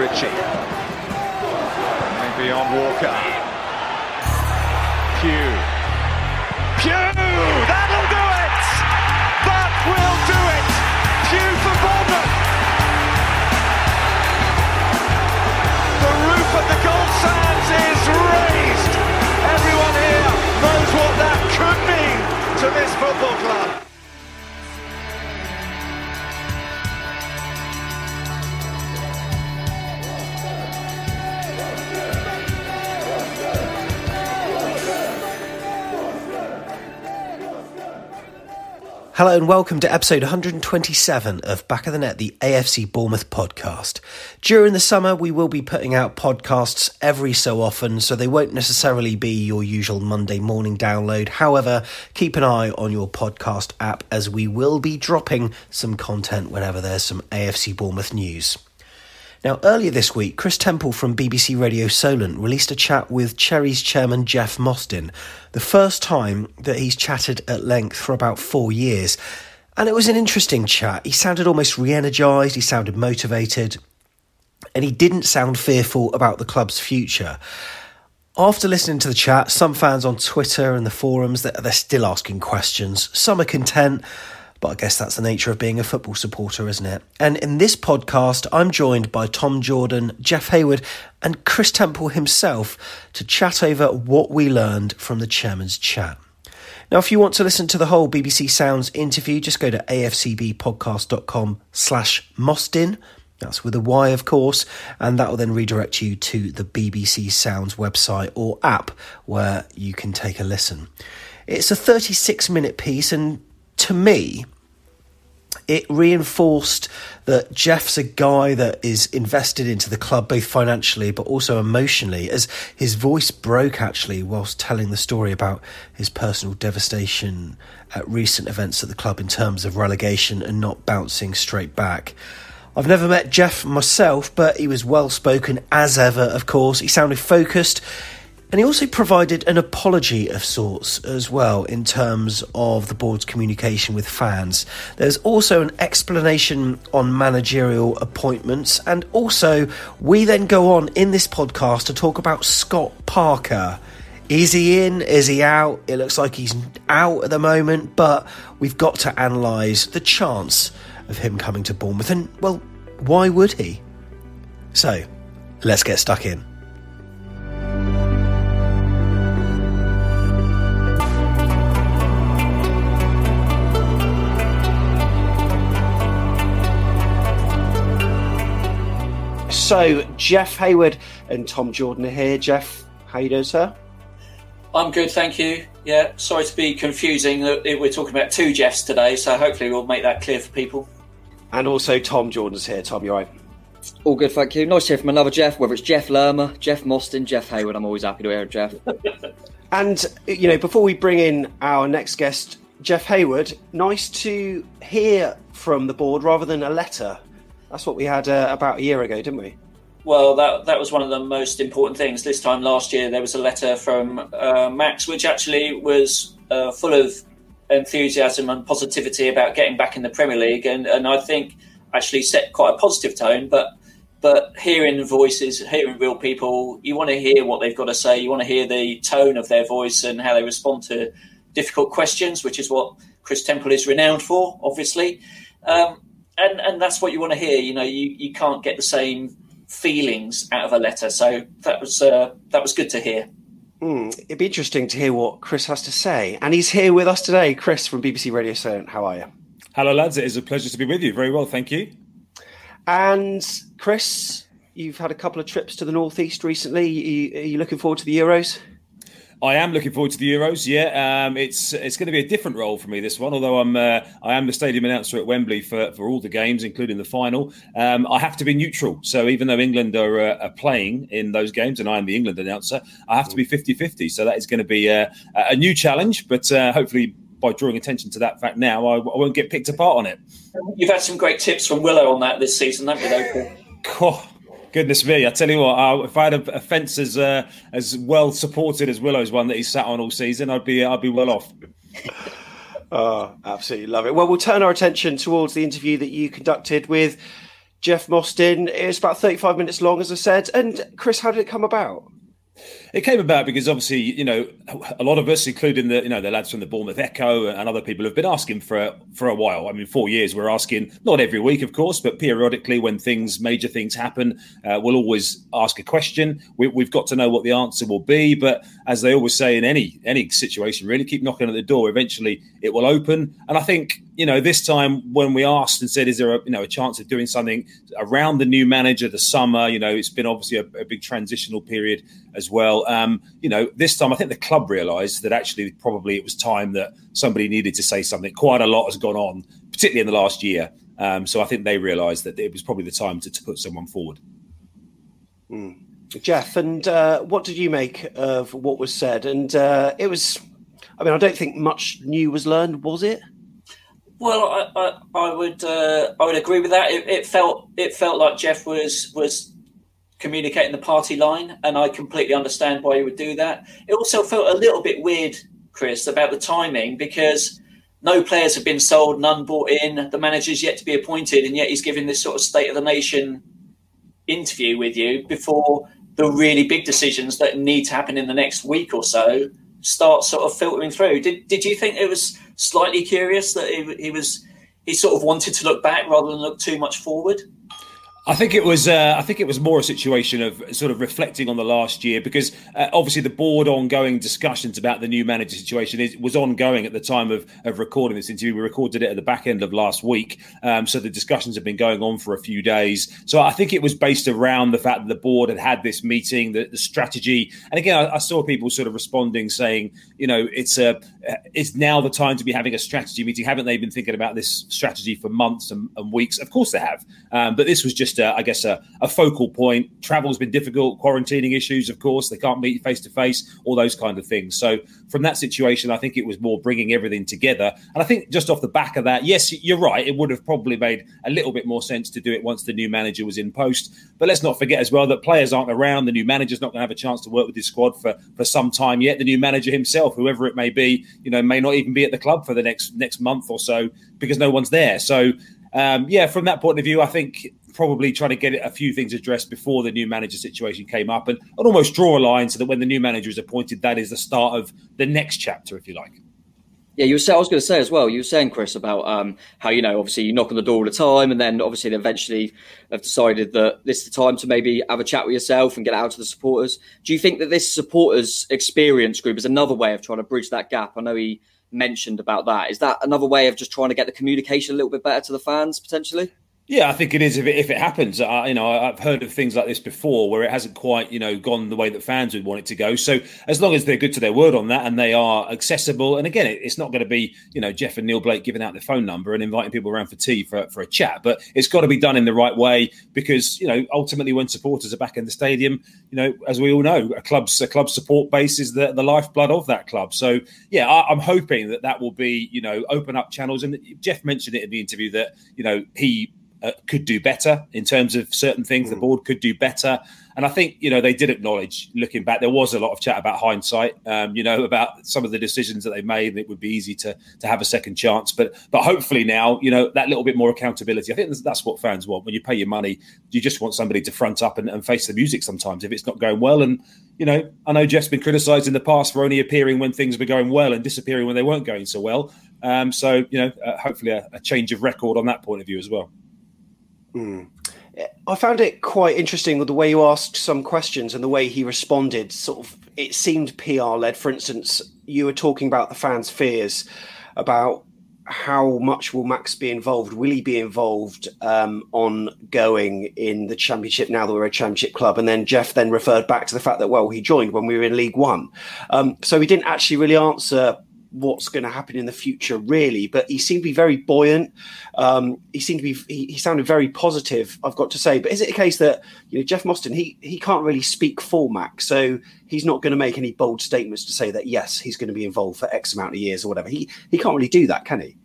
Ritchie. Maybe on Walker. Pugh. Pugh! That'll do it! That will do it! Pugh for Bournemouth! The roof of the gold sands is raised! Everyone here knows what that could mean to this football club. Hello and welcome to episode 127 of Back of the Net, the AFC Bournemouth podcast. During the summer, we will be putting out podcasts every so often, so they won't necessarily be your usual Monday morning download. However, keep an eye on your podcast app as we will be dropping some content whenever there's some AFC Bournemouth news. Now, earlier this week, Chris Temple from BBC Radio Solent released a chat with Cherries' chairman Jeff Mostyn, the first time that he's chatted at length for about four years. And it was an interesting chat. He sounded almost re energised, he sounded motivated, and he didn't sound fearful about the club's future. After listening to the chat, some fans on Twitter and the forums they're still asking questions. Some are content, but I guess that's the nature of being a football supporter, isn't it? And in this podcast, I'm joined by Tom Jordan, Jeff Hayward, and Chris Temple himself to chat over what we learned from the chairman's chat. Now, if you want to listen to the whole BBC Sounds interview, just go to afcbpodcast.com slash Mostyn. That's with a Y, of course, and that will then redirect you to the BBC Sounds website or app where you can take a listen. It's a 36 minute piece, and to me, it reinforced that Jeff's a guy that is invested into the club both financially but also emotionally as his voice broke actually whilst telling the story about his personal devastation at recent events at the club in terms of relegation and not bouncing straight back. I've never met Jeff myself, but he was well spoken as ever, of course. He sounded focused. And he also provided an apology of sorts as well in terms of the board's communication with fans. There's also an explanation on managerial appointments, and also we then go on in this podcast to talk about Scott Parker. Is he in? Is he out? It looks like he's out at the moment, but we've got to analyse the chance of him coming to Bournemouth. And, well, why would he? So, let's get stuck in. So, Jeff Hayward and Tom Jordan are here. Jeff, how you doing, sir? I'm good, thank you. Yeah, sorry to be confusing. We're talking about two Jeffs today, so hopefully we'll make that clear for people. And also, Tom Jordan's here. Tom, you right? All good, thank you. Nice to hear from another Jeff, whether it's Jeff Lerma, Jeff Mostyn, Jeff Hayward. I'm always happy to hear Jeff. and, you know, before we bring in our next guest, Jeff Hayward, nice to hear from the board rather than a letter that's what we had uh, about a year ago, didn't we? Well, that that was one of the most important things. This time last year, there was a letter from uh, Max, which actually was uh, full of enthusiasm and positivity about getting back in the Premier League, and, and I think actually set quite a positive tone. But but hearing voices, hearing real people, you want to hear what they've got to say. You want to hear the tone of their voice and how they respond to difficult questions, which is what Chris Temple is renowned for, obviously. Um, and and that's what you want to hear. You know, you, you can't get the same feelings out of a letter. So that was uh, that was good to hear. Mm, it'd be interesting to hear what Chris has to say, and he's here with us today. Chris from BBC Radio Solent. How are you? Hello, lads. It is a pleasure to be with you. Very well, thank you. And Chris, you've had a couple of trips to the northeast recently. Are you, are you looking forward to the Euros? I am looking forward to the Euros. Yeah, um, it's it's going to be a different role for me this one. Although I'm uh, I am the stadium announcer at Wembley for, for all the games, including the final. Um, I have to be neutral. So even though England are, uh, are, playing in those games, and I am the England announcer, I have to be 50-50. So that is going to be a, a new challenge. But uh, hopefully, by drawing attention to that fact now, I, I, won't get picked apart on it. You've had some great tips from Willow on that this season, haven't you? Though? Goodness me! I tell you what, if I had a, a fence as uh, as well supported as Willow's one that he sat on all season, I'd be I'd be well off. oh, absolutely love it. Well, we'll turn our attention towards the interview that you conducted with Jeff Mostyn. It's about thirty-five minutes long, as I said. And Chris, how did it come about? It came about because obviously, you know, a lot of us, including the, you know, the lads from the Bournemouth Echo and other people, have been asking for for a while. I mean, four years. We're asking not every week, of course, but periodically when things, major things happen, uh, we'll always ask a question. We, have got to know what the answer will be, but as they always say in any any situation, really keep knocking at the door. Eventually, it will open. And I think you know, this time when we asked and said, is there a you know a chance of doing something around the new manager, the summer? You know, it's been obviously a, a big transitional period as well. Um, you know, this time I think the club realised that actually probably it was time that somebody needed to say something. Quite a lot has gone on, particularly in the last year. Um, so I think they realised that it was probably the time to, to put someone forward. Mm. Jeff, and uh, what did you make of what was said? And uh, it was, I mean, I don't think much new was learned, was it? Well, I, I, I would uh, I would agree with that. It, it, felt it felt like Jeff was was communicating the party line, and I completely understand why he would do that. It also felt a little bit weird, Chris, about the timing because no players have been sold, none bought in, the manager's yet to be appointed, and yet he's giving this sort of state of the nation interview with you before the really big decisions that need to happen in the next week or so start sort of filtering through. Did did you think it was slightly curious that he, he was he sort of wanted to look back rather than look too much forward? I think it was. Uh, I think it was more a situation of sort of reflecting on the last year because uh, obviously the board ongoing discussions about the new manager situation is, was ongoing at the time of, of recording this interview. We recorded it at the back end of last week, um, so the discussions have been going on for a few days. So I think it was based around the fact that the board had had this meeting, the, the strategy, and again, I, I, saw people sort of responding saying, you know, it's a, uh, it's now the time to be having a strategy meeting. Haven't they been thinking about this strategy for months and, and weeks? Of course they have, um, but this was just a, I guess, a, a, focal point. Travel's been difficult, quarantining issues, of course. They can't meet face to face, all those kind of things. So, from that situation, I think it was more bringing everything together. And I think just off the back of that, yes, you're right. It would have probably made a little bit more sense to do it once the new manager was in post. But let's not forget as well that players aren't around. The new manager's not going to have a chance to work with his squad for, for some time yet. The new manager himself, whoever it may be, you know, may not even be at the club for the next next month or so because no one's there. So um, yeah, from that point of view, I think probably trying to get a few things addressed before the new manager situation came up and, and almost draw a line so that when the new manager is appointed, that is the start of the next chapter, if you like. Yeah, you were. I was going to say as well. You were saying, Chris, about um, how you know, obviously, you knock on the door all the time, and then obviously, they eventually have decided that this is the time to maybe have a chat with yourself and get out to the supporters. Do you think that this supporters experience group is another way of trying to bridge that gap? I know he mentioned about that. Is that another way of just trying to get the communication a little bit better to the fans potentially? Yeah, I think it is if it, if it happens. You know, I've heard of things like this before where it hasn't quite, you know, gone the way that fans would want it to go. So as long as they're good to their word on that and they are accessible, and again, it, it's not going to be, you know, Jeff and Neil Blake giving out their phone number and inviting people around for tea for, for a chat, but it's got to be done in the right way because, you know, ultimately when supporters are back in the stadium, you know, as we all know, a club's a club support base is the, the lifeblood of that club. So yeah, I, I'm hoping that that will be, you know, open up channels. And Jeff mentioned it in the interview that, you know, he uh, could do better in terms of certain things. Mm. The board could do better, and I think you know they did acknowledge. Looking back, there was a lot of chat about hindsight. Um, you know about some of the decisions that they made, and it would be easy to to have a second chance. But but hopefully now, you know that little bit more accountability. I think that's, that's what fans want. When you pay your money, you just want somebody to front up and, and face the music. Sometimes if it's not going well, and you know I know Jeff's been criticised in the past for only appearing when things were going well and disappearing when they weren't going so well. Um, so you know, uh, hopefully a, a change of record on that point of view as well. Mm. I found it quite interesting with the way you asked some questions and the way he responded. Sort of, it seemed PR led. For instance, you were talking about the fans' fears about how much will Max be involved? Will he be involved um, on going in the championship now that we're a championship club? And then Jeff then referred back to the fact that well he joined when we were in League One, um, so he didn't actually really answer what's going to happen in the future, really. But he seemed to be very buoyant. Um, he seemed to be he, he, sounded very positive. I've got to say. But is it a case that you know Jeff Mostyn he he can't really speak for Max, so he's not going to make any bold statements to say that yes he's going to be involved for X amount of years or whatever. He he can't really do that, can he?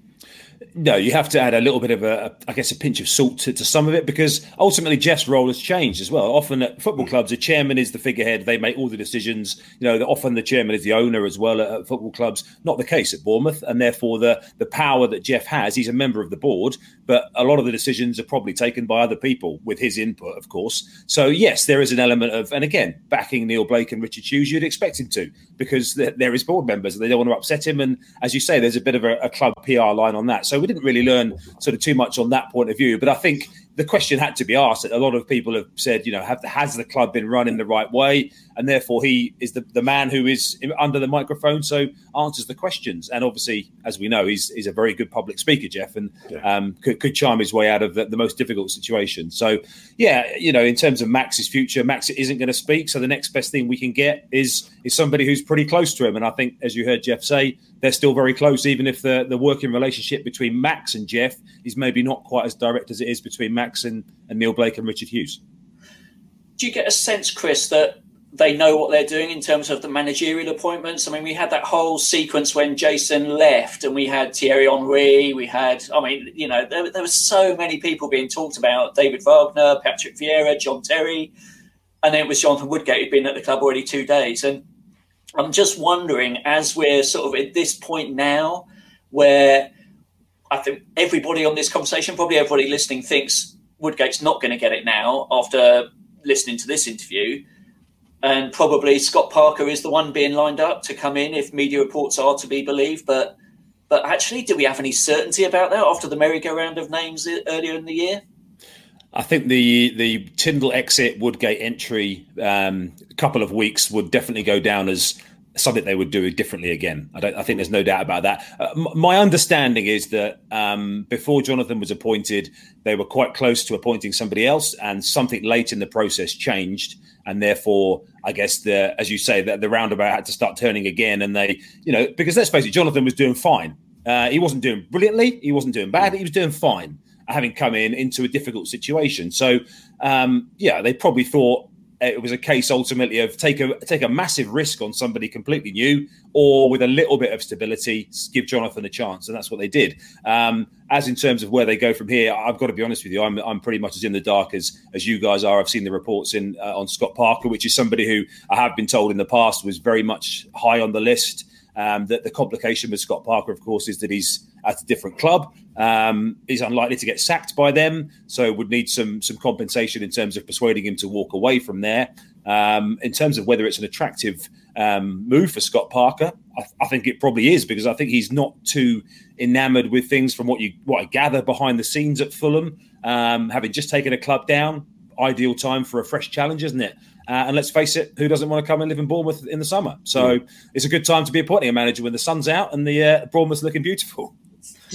No, you have to add a little bit of a, I guess, a pinch of salt to, to, some of it because ultimately Jeff's role has changed as well. Often at football hmm. clubs, the chairman is the figurehead; they make all the decisions. You know, often the chairman is the owner as well at, at football clubs. Not the case at Bournemouth, and therefore the the power that Jeff has, he's a member of the board, but a lot of the decisions are probably taken by other people with his input, of course. So yes, there is an element of, and again, backing Neil Blake and Richard Hughes, you'd expect him to because they're his board members and they don't want to upset him. And as you say, there's a bit of a, a club PR line on that. So we didn't really learn sort of too much on that point of view. But I think the question had to be asked. A lot of people have said, you know, have, has the club been run in the right way? And therefore, he is the, the man who is under the microphone, so answers the questions. And obviously, as we know, he's, he's a very good public speaker, Jeff, and yeah. um, could, could charm his way out of the, the, most difficult situation. So, yeah, you know, in terms of Max's future, Max isn't going to speak. So the next best thing we can get is is somebody who's pretty close to him. And I think, as you heard Jeff say, they're still very close, even if the, the working relationship between Max and Jeff is maybe not quite as direct as it is between Max and, and Neil Blake and Richard Hughes. Do you get a sense, Chris, that they know what they're doing in terms of the managerial appointments. I mean, we had that whole sequence when Jason left, and we had Thierry Henry. We had, I mean, you know, there, there were so many people being talked about: David Wagner, Patrick Vieira, John Terry, and then it was Jonathan Woodgate who'd been at the club already two days. And I'm just wondering, as we're sort of at this point now, where I think everybody on this conversation, probably everybody listening, thinks Woodgate's not going to get it now after listening to this interview. And probably Scott Parker is the one being lined up to come in if media reports are to be believed. But but actually, do we have any certainty about that after the merry-go-round of names earlier in the year? I think the the Tindall exit, Woodgate entry, um, couple of weeks would definitely go down as something they would do differently again. I, I think there's no doubt about that. Uh, m- my understanding is that um, before Jonathan was appointed, they were quite close to appointing somebody else, and something late in the process changed, and therefore, I guess the as you say that the roundabout had to start turning again, and they, you know, because let's face it, Jonathan was doing fine. Uh, he wasn't doing brilliantly. He wasn't doing bad. He was doing fine, having come in into a difficult situation. So, um, yeah, they probably thought it was a case ultimately of take a take a massive risk on somebody completely new, or with a little bit of stability, give Jonathan a chance, and that's what they did. Um, as in terms of where they go from here, I've got to be honest with you, I'm I'm pretty much as in the dark as as you guys are. I've seen the reports in uh, on Scott Parker, which is somebody who I have been told in the past was very much high on the list. Um, that the complication with Scott Parker, of course, is that he's at a different club. Um, he's unlikely to get sacked by them, so would need some some compensation in terms of persuading him to walk away from there. Um, in terms of whether it's an attractive um, move for Scott Parker, I, I, think it probably is because I think he's not too enamoured with things from what you what I gather behind the scenes at Fulham. Um, having just taken a club down, ideal time for a fresh challenge, isn't it? Uh, and let's face it, who doesn't want to come and live in Bournemouth in the summer? So mm. it's a good time to be appointing a manager when the sun's out and the uh, Bournemouth's looking beautiful.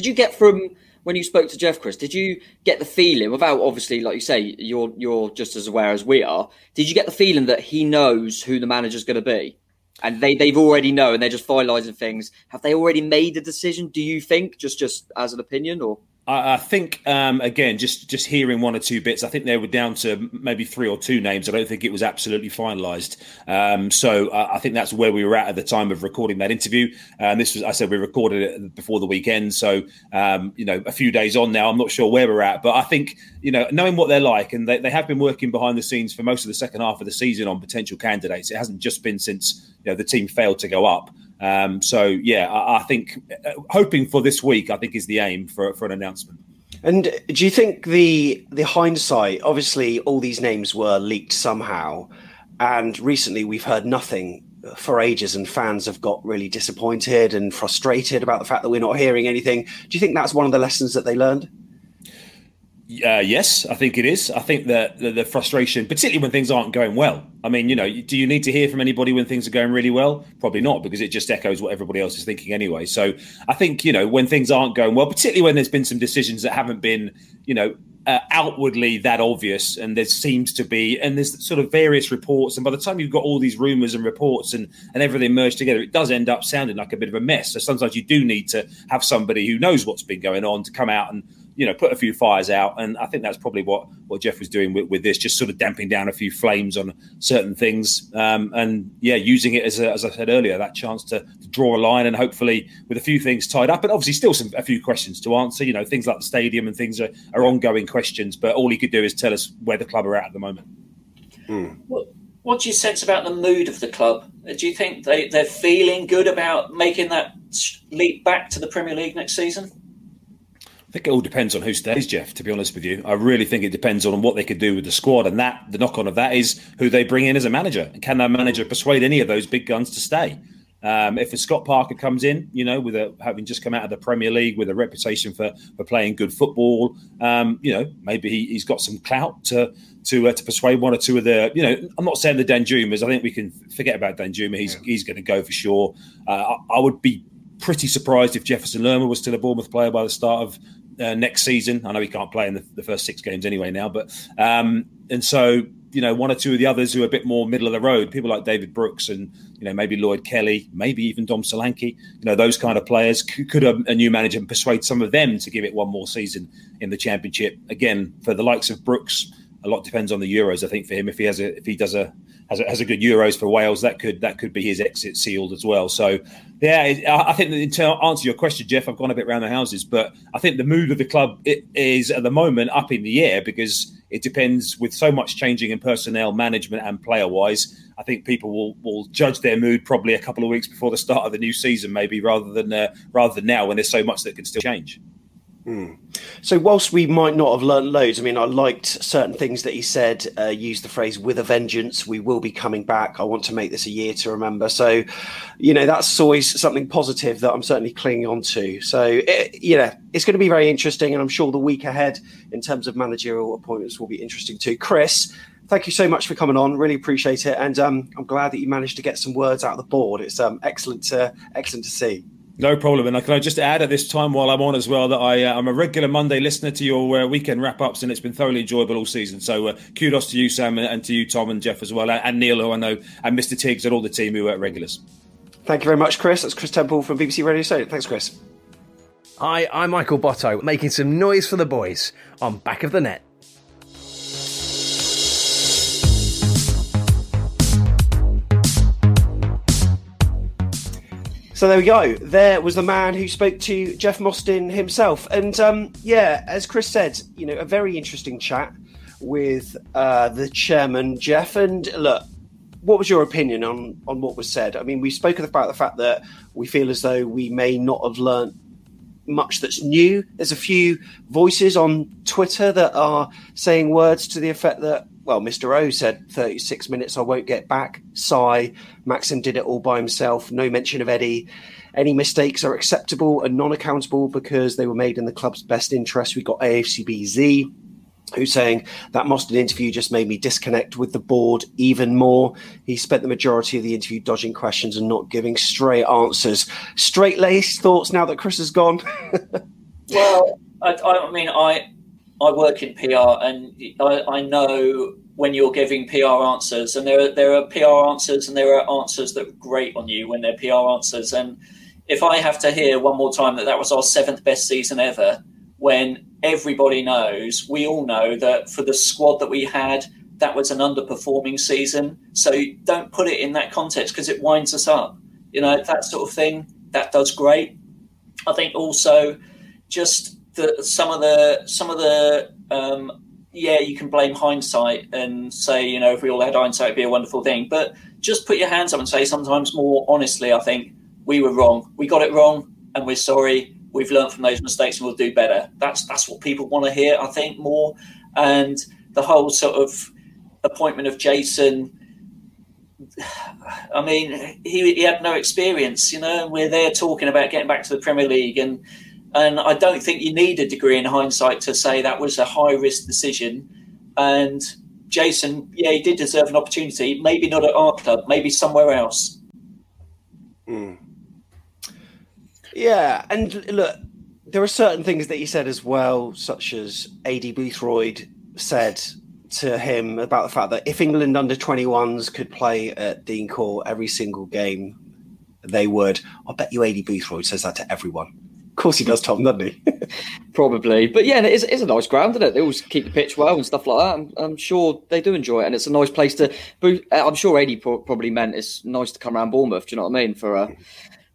Did you get from when you spoke to Jeff, Chris? Did you get the feeling, without obviously, like you say, you're you're just as aware as we are? Did you get the feeling that he knows who the manager's going to be, and they they've already know, and they're just finalising things? Have they already made a decision? Do you think, just just as an opinion, or? I, think um, again, just just hearing one or two bits. I think they were down to maybe three or two names. I don't think it was absolutely finalised. Um, so uh, I think that's where we were at at the time of recording that interview. And this was, I said, we recorded it before the weekend. So um, you know, a few days on now, I'm not sure where we're at. But I think you know, knowing what they're like, and they, they have been working behind the scenes for most of the second half of the season on potential candidates. It hasn't just been since you know the team failed to go up. Um, so yeah, I, I, think uh, hoping for this week, I think is the aim for for an announcement. And do you think the the hindsight? Obviously, all these names were leaked somehow, and recently we've heard nothing for ages, and fans have got really disappointed and frustrated about the fact that we're not hearing anything. Do you think that's one of the lessons that they learned? Uh, yes, I think it is. I think that the, the, frustration, particularly when things aren't going well. I mean, you know, do you need to hear from anybody when things are going really well? Probably not, because it just echoes what everybody else is thinking anyway. So I think, you know, when things aren't going well, particularly when there's been some decisions that haven't been, you know, uh, outwardly that obvious, and there seems to be, and there's sort of various reports, and by the time you've got all these rumours and reports and and everything merged together, it does end up sounding like a bit of a mess. So sometimes you do need to have somebody who knows what's been going on to come out and you know put a few fires out. And i think that's probably what what jeff was doing with, with this just sort of damping down a few flames on certain things. Um, and yeah using it as, a, as i said earlier that chance to, to, draw a line and hopefully with a few things tied up and obviously still some a few questions to answer. You know things like the stadium and things are, are ongoing questions but all he could do is tell us where the club are at at the moment. Mm. what, what do you sense about the mood of the club? Do you think they, they're feeling good about making that leap back to the premier league next season I think it all depends on who stays, Jeff. To be honest with you, I really think it depends on what they could do with the squad, and that the knock on of that is who they bring in as a manager. Can that manager persuade any of those big guns to stay? Um, if a Scott Parker comes in, you know, with a having just come out of the Premier League with a reputation for for playing good football, um, you know, maybe he, has got some clout to to uh, to persuade one or two of the, you know, I'm not saying the Dan Danjumas. I think we can forget about Danjuma. He's yeah. he's going to go for sure. Uh, I, I, would be pretty surprised if Jefferson Lerma was still a Bournemouth player by the start of uh, next season. I know he can't play in the, the first six games anyway now, but um, and so you know one or two of the others who are a bit more middle of the road, people like David Brooks and you know maybe Lloyd Kelly, maybe even Dom Solanke, you know those kind of players. Could a, a new manager persuade some of them to give it one more season in the championship? Again, for the likes of Brooks, a lot depends on the Euros. I think for him, if he has a if he does a has a, has a good Euros for Wales, that could that could be his exit sealed as well. So, yeah, I think in to answer your question, Jeff, I've gone a bit around the houses, but I think the mood of the club is at the moment up in the air because it depends with so much changing in personnel, management, and player wise. I think people will will judge their mood probably a couple of weeks before the start of the new season, maybe rather than uh, rather than now when there's so much that can still change. Mm. So, whilst we might not have learned loads, I mean, I liked certain things that he said. Uh, used the phrase "with a vengeance." We will be coming back. I want to make this a year to remember. So, you know, that's always something positive that I'm certainly clinging on to. So, it, you know, it's going to be very interesting, and I'm sure the week ahead in terms of managerial appointments will be interesting too. Chris, thank you so much for coming on. Really appreciate it, and um, I'm glad that you managed to get some words out of the board. It's um, excellent to excellent to see. No problem. And can I just add at this time while I'm on as well that I, uh, I'm a regular Monday listener to your uh, weekend wrap ups, and it's been thoroughly enjoyable all season. So uh, kudos to you, Sam, and to you, Tom and Jeff as well, and Neil, who I know, and Mr. Tiggs and all the team who are regulars. Thank you very much, Chris. That's Chris Temple from BBC Radio Stadium. Thanks, Chris. Hi, I'm Michael Botto, making some noise for the boys on Back of the Net. So there we go. There was the man who spoke to Jeff Mostyn himself. And um, yeah, as Chris said, you know, a very interesting chat with uh, the chairman, Jeff. And look, what was your opinion on, on what was said? I mean, we spoke about the fact that we feel as though we may not have learnt much that's new. There's a few voices on Twitter that are saying words to the effect that well, Mr. O said 36 minutes, I won't get back. Sigh. Maxim did it all by himself. No mention of Eddie. Any mistakes are acceptable and non accountable because they were made in the club's best interest. We got AFCBZ who's saying that Mostyn interview just made me disconnect with the board even more. He spent the majority of the interview dodging questions and not giving straight answers. Straight laced thoughts now that Chris has gone. well, I, I mean, I I work in PR, and I, I, know when you're giving PR answers, and there are there are PR answers, and there are answers that grate on you when they're PR answers. And if I have to hear one more time that that was our seventh best season ever, when everybody knows, we all know that for the squad that we had, that was an underperforming season. So don't put it in that context because it winds us up. You know that sort of thing. That does grate. I think also just the some of the some of the um, yeah, you can blame hindsight and say, you know, if we all had hindsight, it'd be a wonderful thing. But just put your hands up and say, sometimes more honestly, I think we were wrong. We got it wrong, and we're sorry. We've learned from those mistakes, and we'll do better. That's that's what people want to hear, I think, more. And the whole sort of appointment of Jason. I mean, he, he had no experience, you know. And we're there talking about getting back to the Premier League, and And I don't think you need a degree in hindsight to say that was a high risk decision. And Jason, yeah, he did deserve an opportunity. Maybe not at our club, maybe somewhere else. Mm. Yeah, and look, there are certain things that he said as well, such as Aidy Boothroyd said to him about the fact that if England under 21s could play at Dean Court every single game, they would. I bet you Aidy Boothroyd says that to everyone. Course he does, Tom, doesn't he? Probably. But yeah, it is, it's a nice ground, isn't it? They always keep the pitch well and stuff like that. I'm, I'm sure they do enjoy it. And it's a nice place to. I'm sure Aidy probably meant it's nice to come around Bournemouth, do you know what I mean? For a,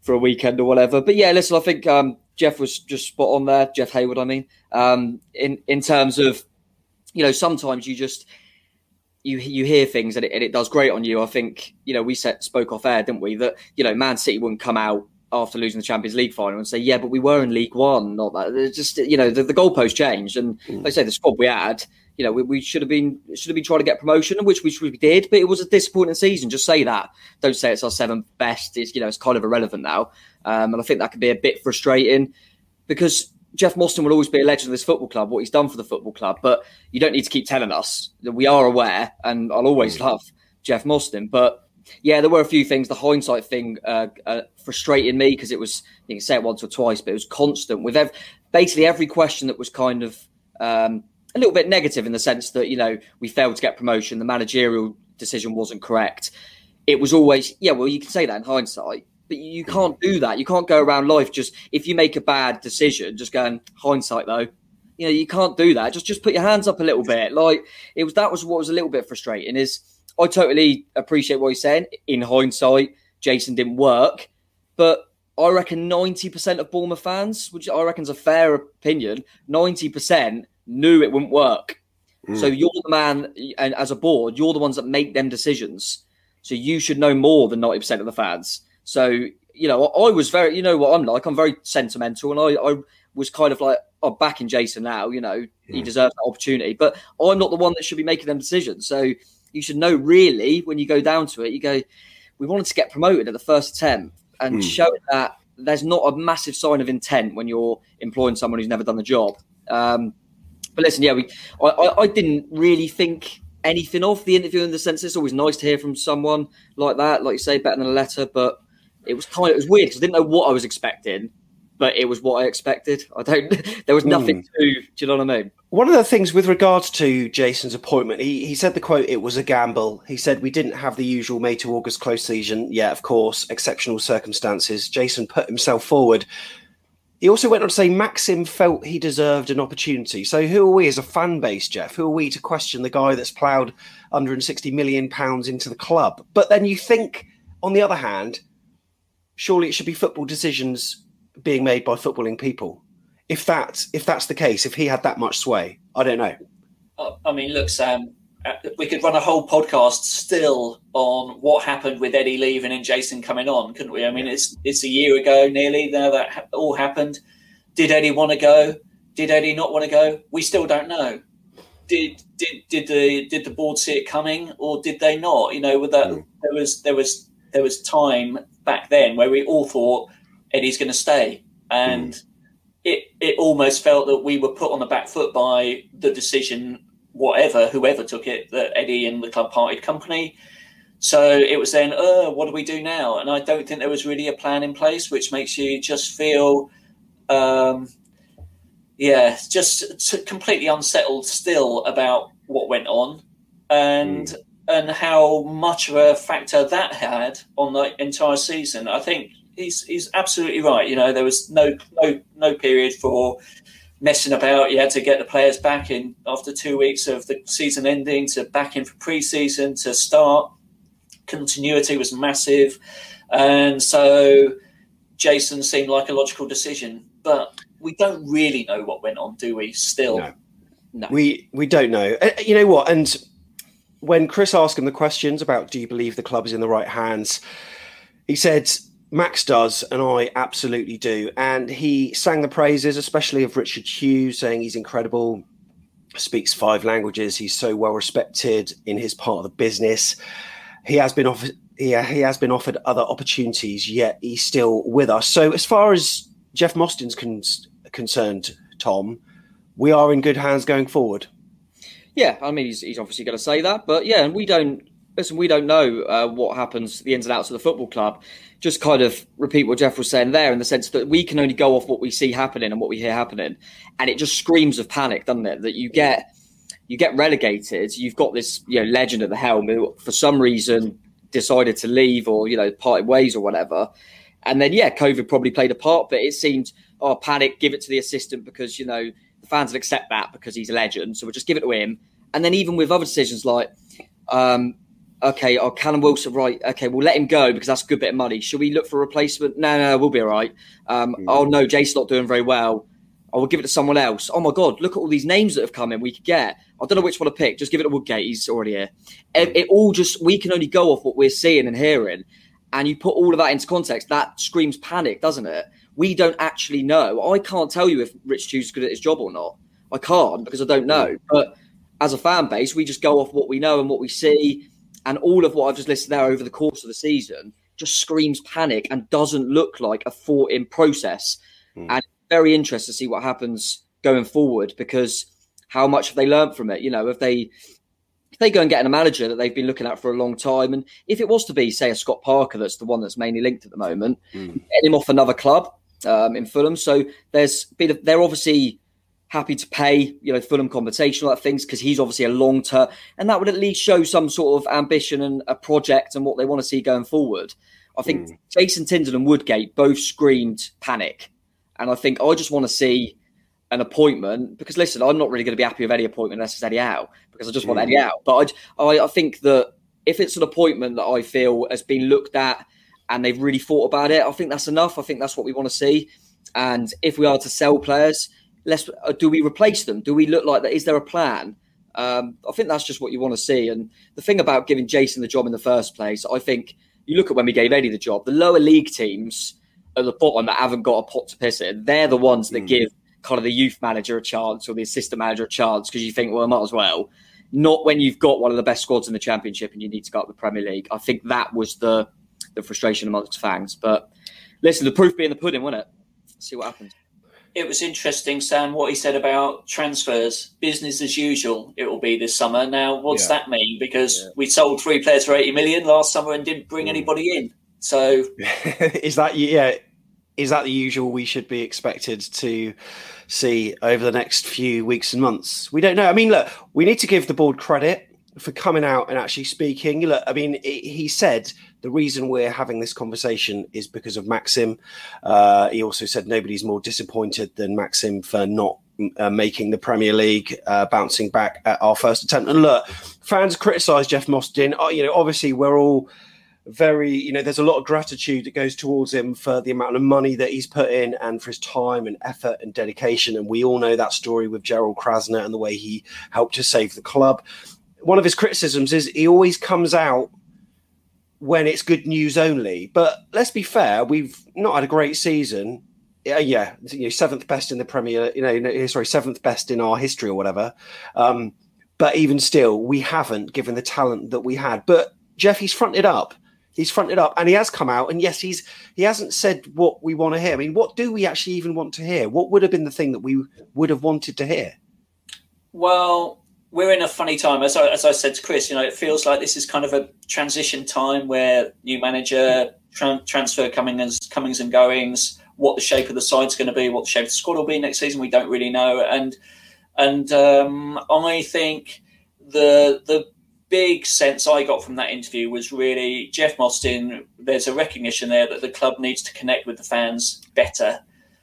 for a weekend or whatever. But yeah, listen, I think um, Jeff was just spot on there. Jeff Hayward, I mean, um, in, in terms of, you know, sometimes you just you you hear things and it, and it does grate on you. I think you know we set, spoke off air, didn't we? That you know Man City wouldn't come out after losing the Champions League final and say, yeah, but we were in League One. Not that. It's just you know the, the goalpost changed, and mm. like I say, the squad we had. You know, we, we should have been should have been trying to get promotion, which we, we did, but it was a disappointing season. Just say that. Don't say it's our seventh best. It's you know it's kind of irrelevant now, um, and I think that could be a bit frustrating because Jeff Mostyn will always be a legend of this football club, what he's done for the football club. But you don't need to keep telling us that we are aware, and I'll always love Jeff Mostyn. But yeah, there were a few things. The hindsight thing uh, uh, frustrated me because it was, you can say it once or twice, but it was constant with ev- basically every question that was kind of um, a little bit negative in the sense that, you know, we failed to get promotion, the managerial decision wasn't correct. It was always, yeah, well, you can say that in hindsight, but you can't do that. You can't go around life just if you make a bad decision, just going hindsight though. You know, you can't do that. Just just put your hands up a little bit. Like it was that was what was a little bit frustrating. Is I totally appreciate what he's saying. In hindsight, Jason didn't work, but I reckon ninety percent of Bournemouth fans, which I reckon is a fair opinion, ninety percent knew it wouldn't work. Mm. So you're the man, and as a board, you're the ones that make them decisions. So you should know more than ninety percent of the fans. So, you know, I, was very, you know what I'm like, I'm very sentimental and I, I was kind of like, I'm backing Jason now, you know, he deserves that opportunity, but I'm not the one that should be making them decisions. So you should know really when you go down to it, you go, we wanted to get promoted at the first attempt and mm. show that there's not a massive sign of intent when you're employing someone who's never done the job. Um, but listen, yeah, we, I, I, I, didn't really think anything of the interview in the sense it's always nice to hear from someone like that, like you say, better than a letter. But it was kind of it was weird because I didn't know what I was expecting, but it was what I expected. I don't. There was nothing mm. to. Do you know what I mean? One of the things with regards to Jason's appointment, he, he said the quote, "It was a gamble." He said we didn't have the usual May to August close season. Yeah, of course, exceptional circumstances. Jason put himself forward. He also went on to say Maxim felt he deserved an opportunity. So who are we as a fan base, Jeff? Who are we to question the guy that's ploughed 160 million pounds into the club? But then you think, on the other hand, surely it should be football decisions being made by footballing people. If that if that's the case, if he had that much sway, I don't know. I mean, look, Sam, uh, we could run a whole podcast still on what happened with Eddie leaving and Jason coming on, couldn't we? I mean, it's it's a year ago nearly now that all happened. Did Eddie want to go? Did Eddie not want to go? We still don't know. Did did did the did the board see it coming or did they not? You know, with that mm. there was there was there was time back then where we all thought Eddie's going to stay, and mm. it it almost felt that we were put on the back foot by the decision, whatever whoever took it, that Eddie and the club parted company. So it was then, oh, what do we do now? And I don't think there was really a plan in place, which makes you just feel, um, yeah, just completely unsettled still about what went on. And mm and how much of a factor that had on the entire season. I think he's he's absolutely right. You know, there was no no no period for messing about. You had to get the players back in after two weeks of the season ending to back in for pre-season to start. Continuity was massive, and so Jason seemed like a logical decision. But we don't really know what went on, do we? Still, no. no. We we don't know. Uh, you know what? And when Chris asked him the questions about do you believe the club is in the right hands, he said, Max does, and I absolutely do. And he sang the praises, especially of Richard Hughes, saying he's incredible, speaks five languages, he's so well respected in his part of the business. He has been offered yeah, he has been offered other opportunities, yet he's still with us. So as far as Jeff Mostyn's con- concerned, Tom, we are in good hands going forward. Yeah, I mean, he's, he's obviously going to say that, but yeah, and we don't listen. We don't know uh, what happens, the ins and outs of the football club. Just kind of repeat what Jeff was saying there, in the sense that we can only go off what we see happening and what we hear happening, and it just screams of panic, doesn't it? That you get you get relegated. You've got this you know legend at the helm who, for some reason, decided to leave or you know parted ways or whatever, and then yeah, COVID probably played a part, but it seemed oh panic, give it to the assistant because you know the fans will accept that because he's a legend, so we'll just give it to him. And then even with other decisions like, um, okay, oh Callum Wilson, right? Okay, we'll let him go because that's a good bit of money. Should we look for a replacement? No, no, we'll be all right. Um, mm. Oh no, Jake's not doing very well. I will give it to someone else. Oh my God, look at all these names that have come in. We could get. I don't know which one to pick. Just give it to Woodgate. He's already here. It, it, all just, we can only go off what we're seeing and hearing. And you put all of that into context, that screams panic, doesn't it? We don't actually know. I can't tell you if Rich Hughes is good at his job or not. I can't because I don't know. But as a fan base, we just go off what we know and what we see. And all of what I've just listed there over the course of the season just screams panic and doesn't look like a thought in process. Mm. And very interested to see what happens going forward because how much have they learned from it? You know, if they if they go and get a manager that they've been looking at for a long time, and if it was to be, say, a Scott Parker, that's the one that's mainly linked at the moment, mm. get him off another club um, in Fulham. So there's been they're obviously happy to pay, you know, Fulham compensation, all that things, because he's obviously a long term, and that would at least show some sort of ambition and a project and what they want to see going forward. I think mm. Jason Tindall and Woodgate both screamed panic and I think I just want to see an appointment because listen, I'm not really going to be happy with any appointment unless it's Eddie Howe because I just want mm. Eddie Howe. But I, I, I think that if it's an appointment that I feel has been looked at and they've really thought about it, I think that's enough. I think that's what we want to see. And if we are to sell players, let's uh, do we replace them? Do we look like that? Is there a plan? Um, I think that's just what you want to see. And the thing about giving Jason the job in the first place, I think you look at when we gave Eddie the job, the lower league teams at the bottom that haven't got a pot to piss in, they're the ones that mm. give kind of the youth manager a chance or the assistant manager a chance because you think, well, I might as well. Not when you've got one of the best squads in the championship and you need to go up the Premier League. I think that was the the frustration amongst fans. But listen, the proof being the pudding, wasn't it? Let's see what happens. It was interesting, Sam, what he said about transfers. Business as usual, it will be this summer. Now, what's yeah. that mean? Because yeah. we sold three players for 80 million last summer and didn't bring mm. anybody in. So is that yeah? Is that the usual we should be expected to see over the next few weeks and months? We don't know. I mean, look, we need to give the board credit for coming out and actually speaking. Look, I mean, he said the reason we're having this conversation is because of Maxim. Uh, he also said nobody's more disappointed than Maxim for not uh, making the Premier League, uh, bouncing back at our first attempt. And look, fans criticise Jeff Mostyn. Oh, you know, obviously we're all very, you know, there's a lot of gratitude that goes towards him for the amount of money that he's put in and for his time and effort and dedication. And we all know that story with Gerald Krasner and the way he helped to save the club. One of his criticisms is he always comes out when it's good news only. But let's be fair, we've not had a great season. Yeah, yeah, you know, seventh best in the Premier, you know, sorry, seventh best in our history or whatever. Um, but even still, we haven't given the talent that we had. But Jeff, he's fronted up he's fronted up and he has come out and yes he's he hasn't said what we want to hear i mean what do we actually even want to hear what would have been the thing that we would have wanted to hear well we're in a funny time as I, as I said to chris you know it feels like this is kind of a transition time where new manager tra- transfer comings comings and goings what the shape of the side's going to be what the shape of the squad will be next season we don't really know and and um, i think the the big sense I got from that interview was really Jeff Mostyn. There's a recognition there that the club needs to connect with the fans better.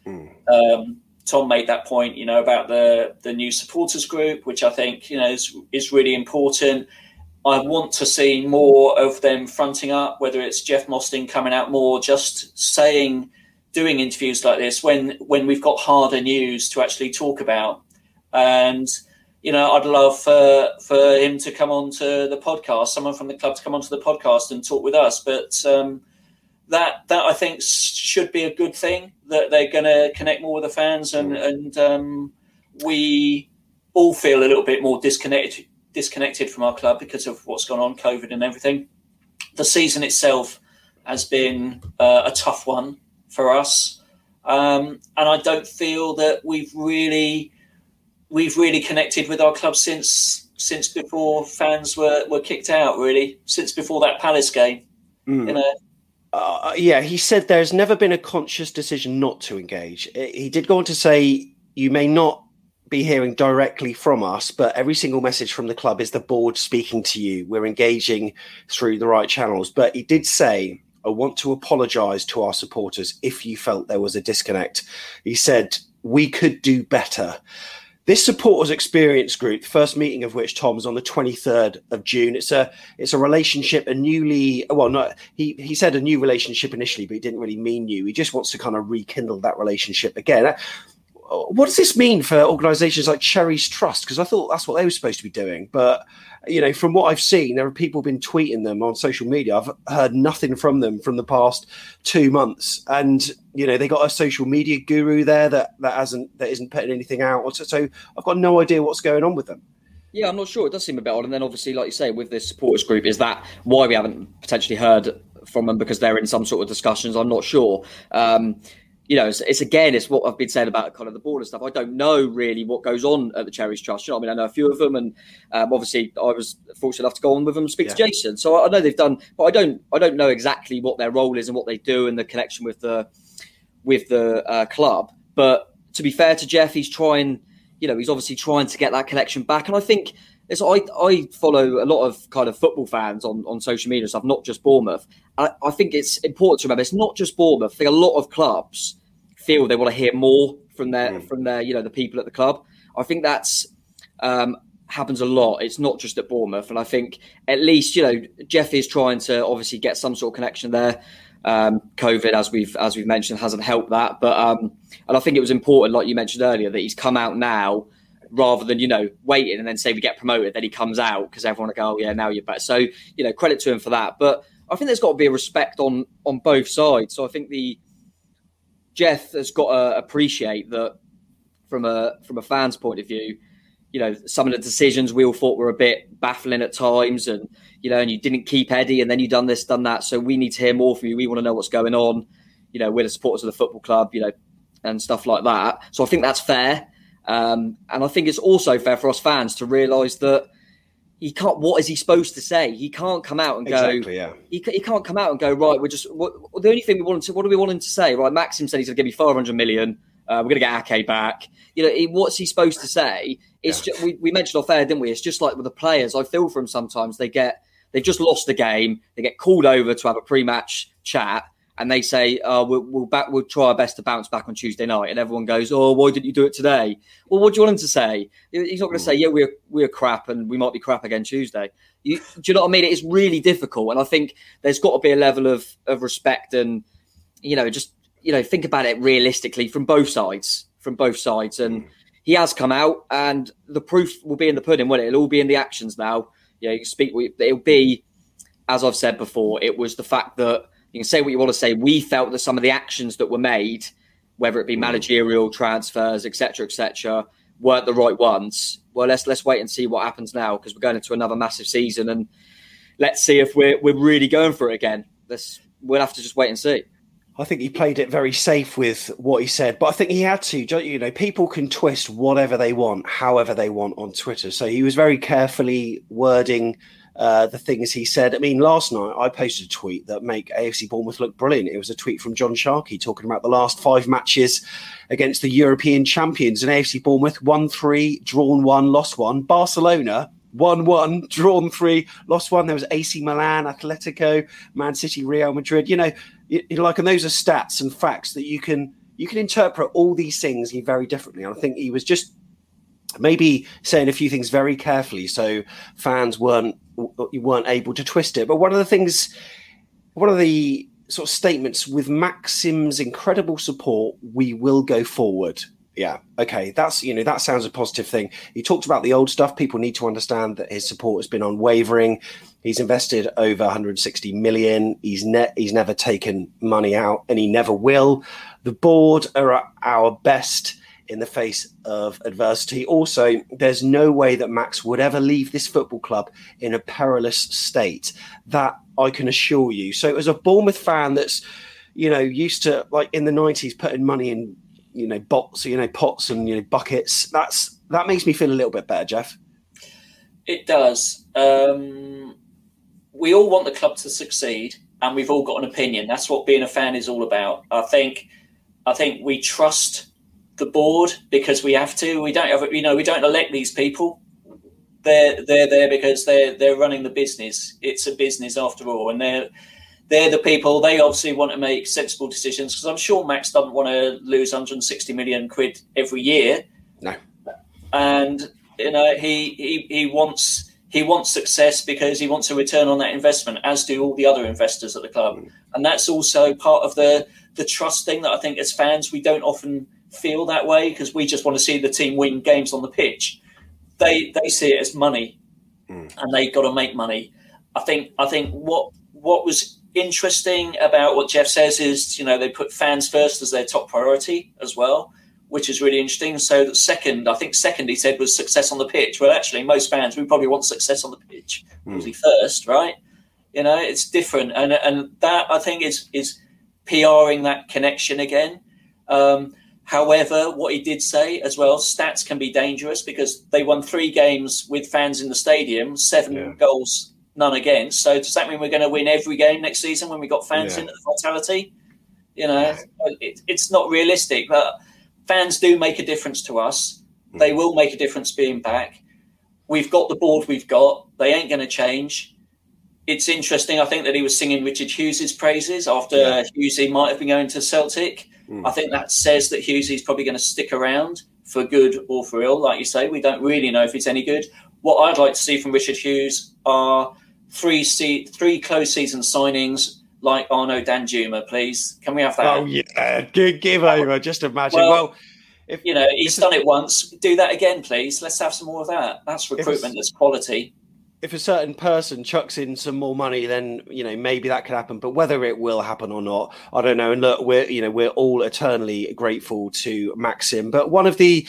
Mm. Um, Tom made that point, you know, about the the new supporters group, which I think you know is is really important. I want to see more of them fronting up, whether it's Jeff Mostyn coming out more, just saying, doing interviews like this when when we've got harder news to actually talk about, and you know, I'd love for for him to come on to the podcast, someone from the club to come onto the podcast and talk with us. But um, that that I think should be a good thing that they're going to connect more with the fans, and mm. and um, we all feel a little bit more disconnected disconnected from our club because of what's gone on, COVID and everything. The season itself has been uh, a tough one for us. um, and I don't feel that we've really we've really connected with our club since since before fans were, were kicked out. Really, since before that Palace game. Mm. You know. Uh, yeah, he said there's never been a conscious decision not to engage. He did go on to say you may not be hearing directly from us, but every single message from the club is the board speaking to you. We're engaging through the right channels. But he did say I want to apologise to our supporters if you felt there was a disconnect. He said, we could do better. This supporters experience group, the first meeting of which Tom was on the 23rd of June. It's a it's a relationship, a newly well, not he he said a new relationship initially, but he didn't really mean new. He just wants to kind of rekindle that relationship again uh, what does this mean for organisations like Cherries Trust? Because I thought that's what they were supposed to be doing. But you know, from what I've seen, there are people been tweeting them on social media. I've heard nothing from them from the past two months, and you know, they got a social media guru there that that hasn't that isn't putting anything out. So, so I've got no idea what's going on with them. Yeah, I'm not sure. It does seem a bit odd. And then obviously, like you say, with this supporters group, is that why we haven't potentially heard from them because they're in some sort of discussions? I'm not sure. Um, you know, it's, it's, again, it's what I've been saying about kind of the border stuff. I don't know really what goes on at the Cherries Trust. You know, I mean, I know a few of them, and um, obviously, I was fortunate enough to go on with them and speak yeah. to Jason. So I know they've done, but I don't, I don't know exactly what their role is and what they do and the connection with the with the uh, club. But to be fair to Jeff, he's trying. You know, he's obviously trying to get that connection back, and I think. It's, I, I follow a lot of kind of football fans on, on social media and stuff, not just Bournemouth. I, I think it's important to remember it's not just Bournemouth. I think a lot of clubs feel they want to hear more from their mm. from their you know the people at the club. I think that's um, happens a lot. It's not just at Bournemouth, and I think at least you know Jeff is trying to obviously get some sort of connection there. Um, COVID, as we've as we've mentioned, hasn't helped that, but um, and I think it was important, like you mentioned earlier, that he's come out now rather than you know waiting and then say we get promoted, then he comes out because everyone will go, oh yeah, now you're back. So you know, credit to him for that. But I think there's got to be a respect on on both sides. So I think the Jeff has got to appreciate that from a from a fan's point of view. You know, some of the decisions we all thought were a bit baffling at times, and you know, and you didn't keep Eddie, and then you done this, done that. So we need to hear more from you. We want to know what's going on. You know, we're the supporters of the football club. You know, and stuff like that. So I think that's fair, um, and I think it's also fair for us fans to realise that he can't. What is he supposed to say? He can't come out and go. Exactly, yeah. He, he can't come out and go. Right, we're just. What, the only thing we want to. What do we want him to say? Right, Maxim said he's going to give me five hundred million. Uh, we're going to get Ake back. You know, he, what's he supposed to say? It's yeah. just, we, we mentioned off air, didn't we? It's just like with the players. I feel for them sometimes. They get they've just lost the game. They get called over to have a pre-match chat, and they say, oh, we'll, we'll, back, we'll try our best to bounce back on Tuesday night. And everyone goes, oh, why didn't you do it today? Well, what do you want him to say? He's not going to hmm. say, yeah, we're, we're crap and we might be crap again Tuesday. You, do you know what I mean? It's really difficult. And I think there's got to be a level of, of respect and, you know, just, you know, think about it realistically from both sides, from both sides. And hmm. he has come out and the proof will be in the pudding, won't it? It'll all be in the actions now. You know, you speak, it'll be, as I've said before, it was the fact that you can say what you want to say. We felt that some of the actions that were made, whether it be mm. managerial transfers, etc., etc., weren't the right ones. Well, let's let's wait and see what happens now because we're going into another massive season, and let's see if we're we're really going for it again. Let's we'll have to just wait and see. I think he played it very safe with what he said, but I think he had to. You know, people can twist whatever they want, however they want on Twitter. So he was very carefully wording uh, the things he said. I mean, last night I posted a tweet that make AFC Bournemouth look brilliant. It was a tweet from John Sharkey talking about the last five matches against the European champions. And AFC Bournemouth won three, drawn one, lost one. Barcelona won one, drawn three, lost one. There was AC Milan, Atletico, Man City, Real Madrid. You know, you like, and those are stats and facts that you can you can interpret all these things very differently. And I think he was just maybe saying a few things very carefully so fans weren't weren't able to twist it. But one of the things, one of the sort of statements with Maxim's incredible support, we will go forward. Yeah, okay, that's you know that sounds a positive thing. He talked about the old stuff. People need to understand that his support has been unwavering. He's invested over 160 million. He's net. he's never taken money out, and he never will. The board are at our best in the face of adversity. Also, there's no way that Max would ever leave this football club in a perilous state. That I can assure you. So, as a Bournemouth fan that's you know, used to like in the '90s putting money in, you know, bots, you know, pots and you know buckets. That's that makes me feel a little bit better, Jeff. It does. Um, we all want the club to succeed, and we've all got an opinion. That's what being a fan is all about. I think. I think we trust the board because we have to. We don't have, you know, we don't elect these people. They're they're there because they're they're running the business. It's a business after all, and they're they're the people. They obviously want to make sensible decisions because I'm sure Max doesn't want to lose 160 million quid every year. No, and you know he he he wants. He wants success because he wants a return on that investment, as do all the other investors at the club, mm. and that's also part of the the trust thing that I think as fans we don't often feel that way because we just want to see the team win games on the pitch. They they see it as money, mm. and they got to make money. I think I think what what was interesting about what Jeff says is you know they put fans first as their top priority as well which is really interesting. So the second, I think second he said was success on the pitch. Well, actually, most fans we probably want success on the pitch. Mm. first, right? You know, it's different, and and that I think is is PRing that connection again. Um, however, what he did say as well, stats can be dangerous because they won three games with fans in the stadium, seven yeah. goals, none against. So does that mean we're going to win every game next season when we got fans yeah. in at the vitality? You know, it, it's not realistic, but fans do make a difference to us. Hmm. They will make a difference being back. We've got the board we've got. They ain't going to change. It's interesting. I think that he was singing Richard Hughes's praises after yeah. Hughesy might have been going to Celtic. Mm. I think that says that Hughesy's probably going to stick around for good or for ill. Like you say, we don't really know if it's any good. What I'd like to see from Richard Hughes are three se- three close season signings like Arnaud Danjuma, please? Can we have that? Oh yeah, give, give over. Just imagine. Well, well if you know he's done it once, do that again, please. Let's have some more of that. That's recruitment. That's quality. If a certain person chucks in some more money, then you know maybe that could happen. But whether it will happen or not, I don't know. And look, we're you know we're all eternally grateful to Maxim. But one of the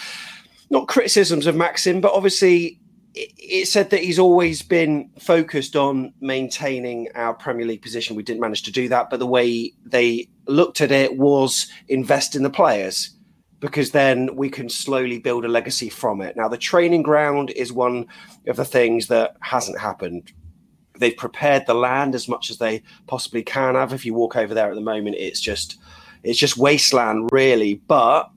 not criticisms of Maxim, but obviously it said that he's always been focused on maintaining our Premier League position. We didn't manage to do that, but the way they looked at it was invest in the players because then we can slowly build a legacy from it. Now, the training ground is one of the things that hasn't happened. They've prepared the land as much as they possibly can have. If you walk over there at the moment, it's just it's just wasteland, really. But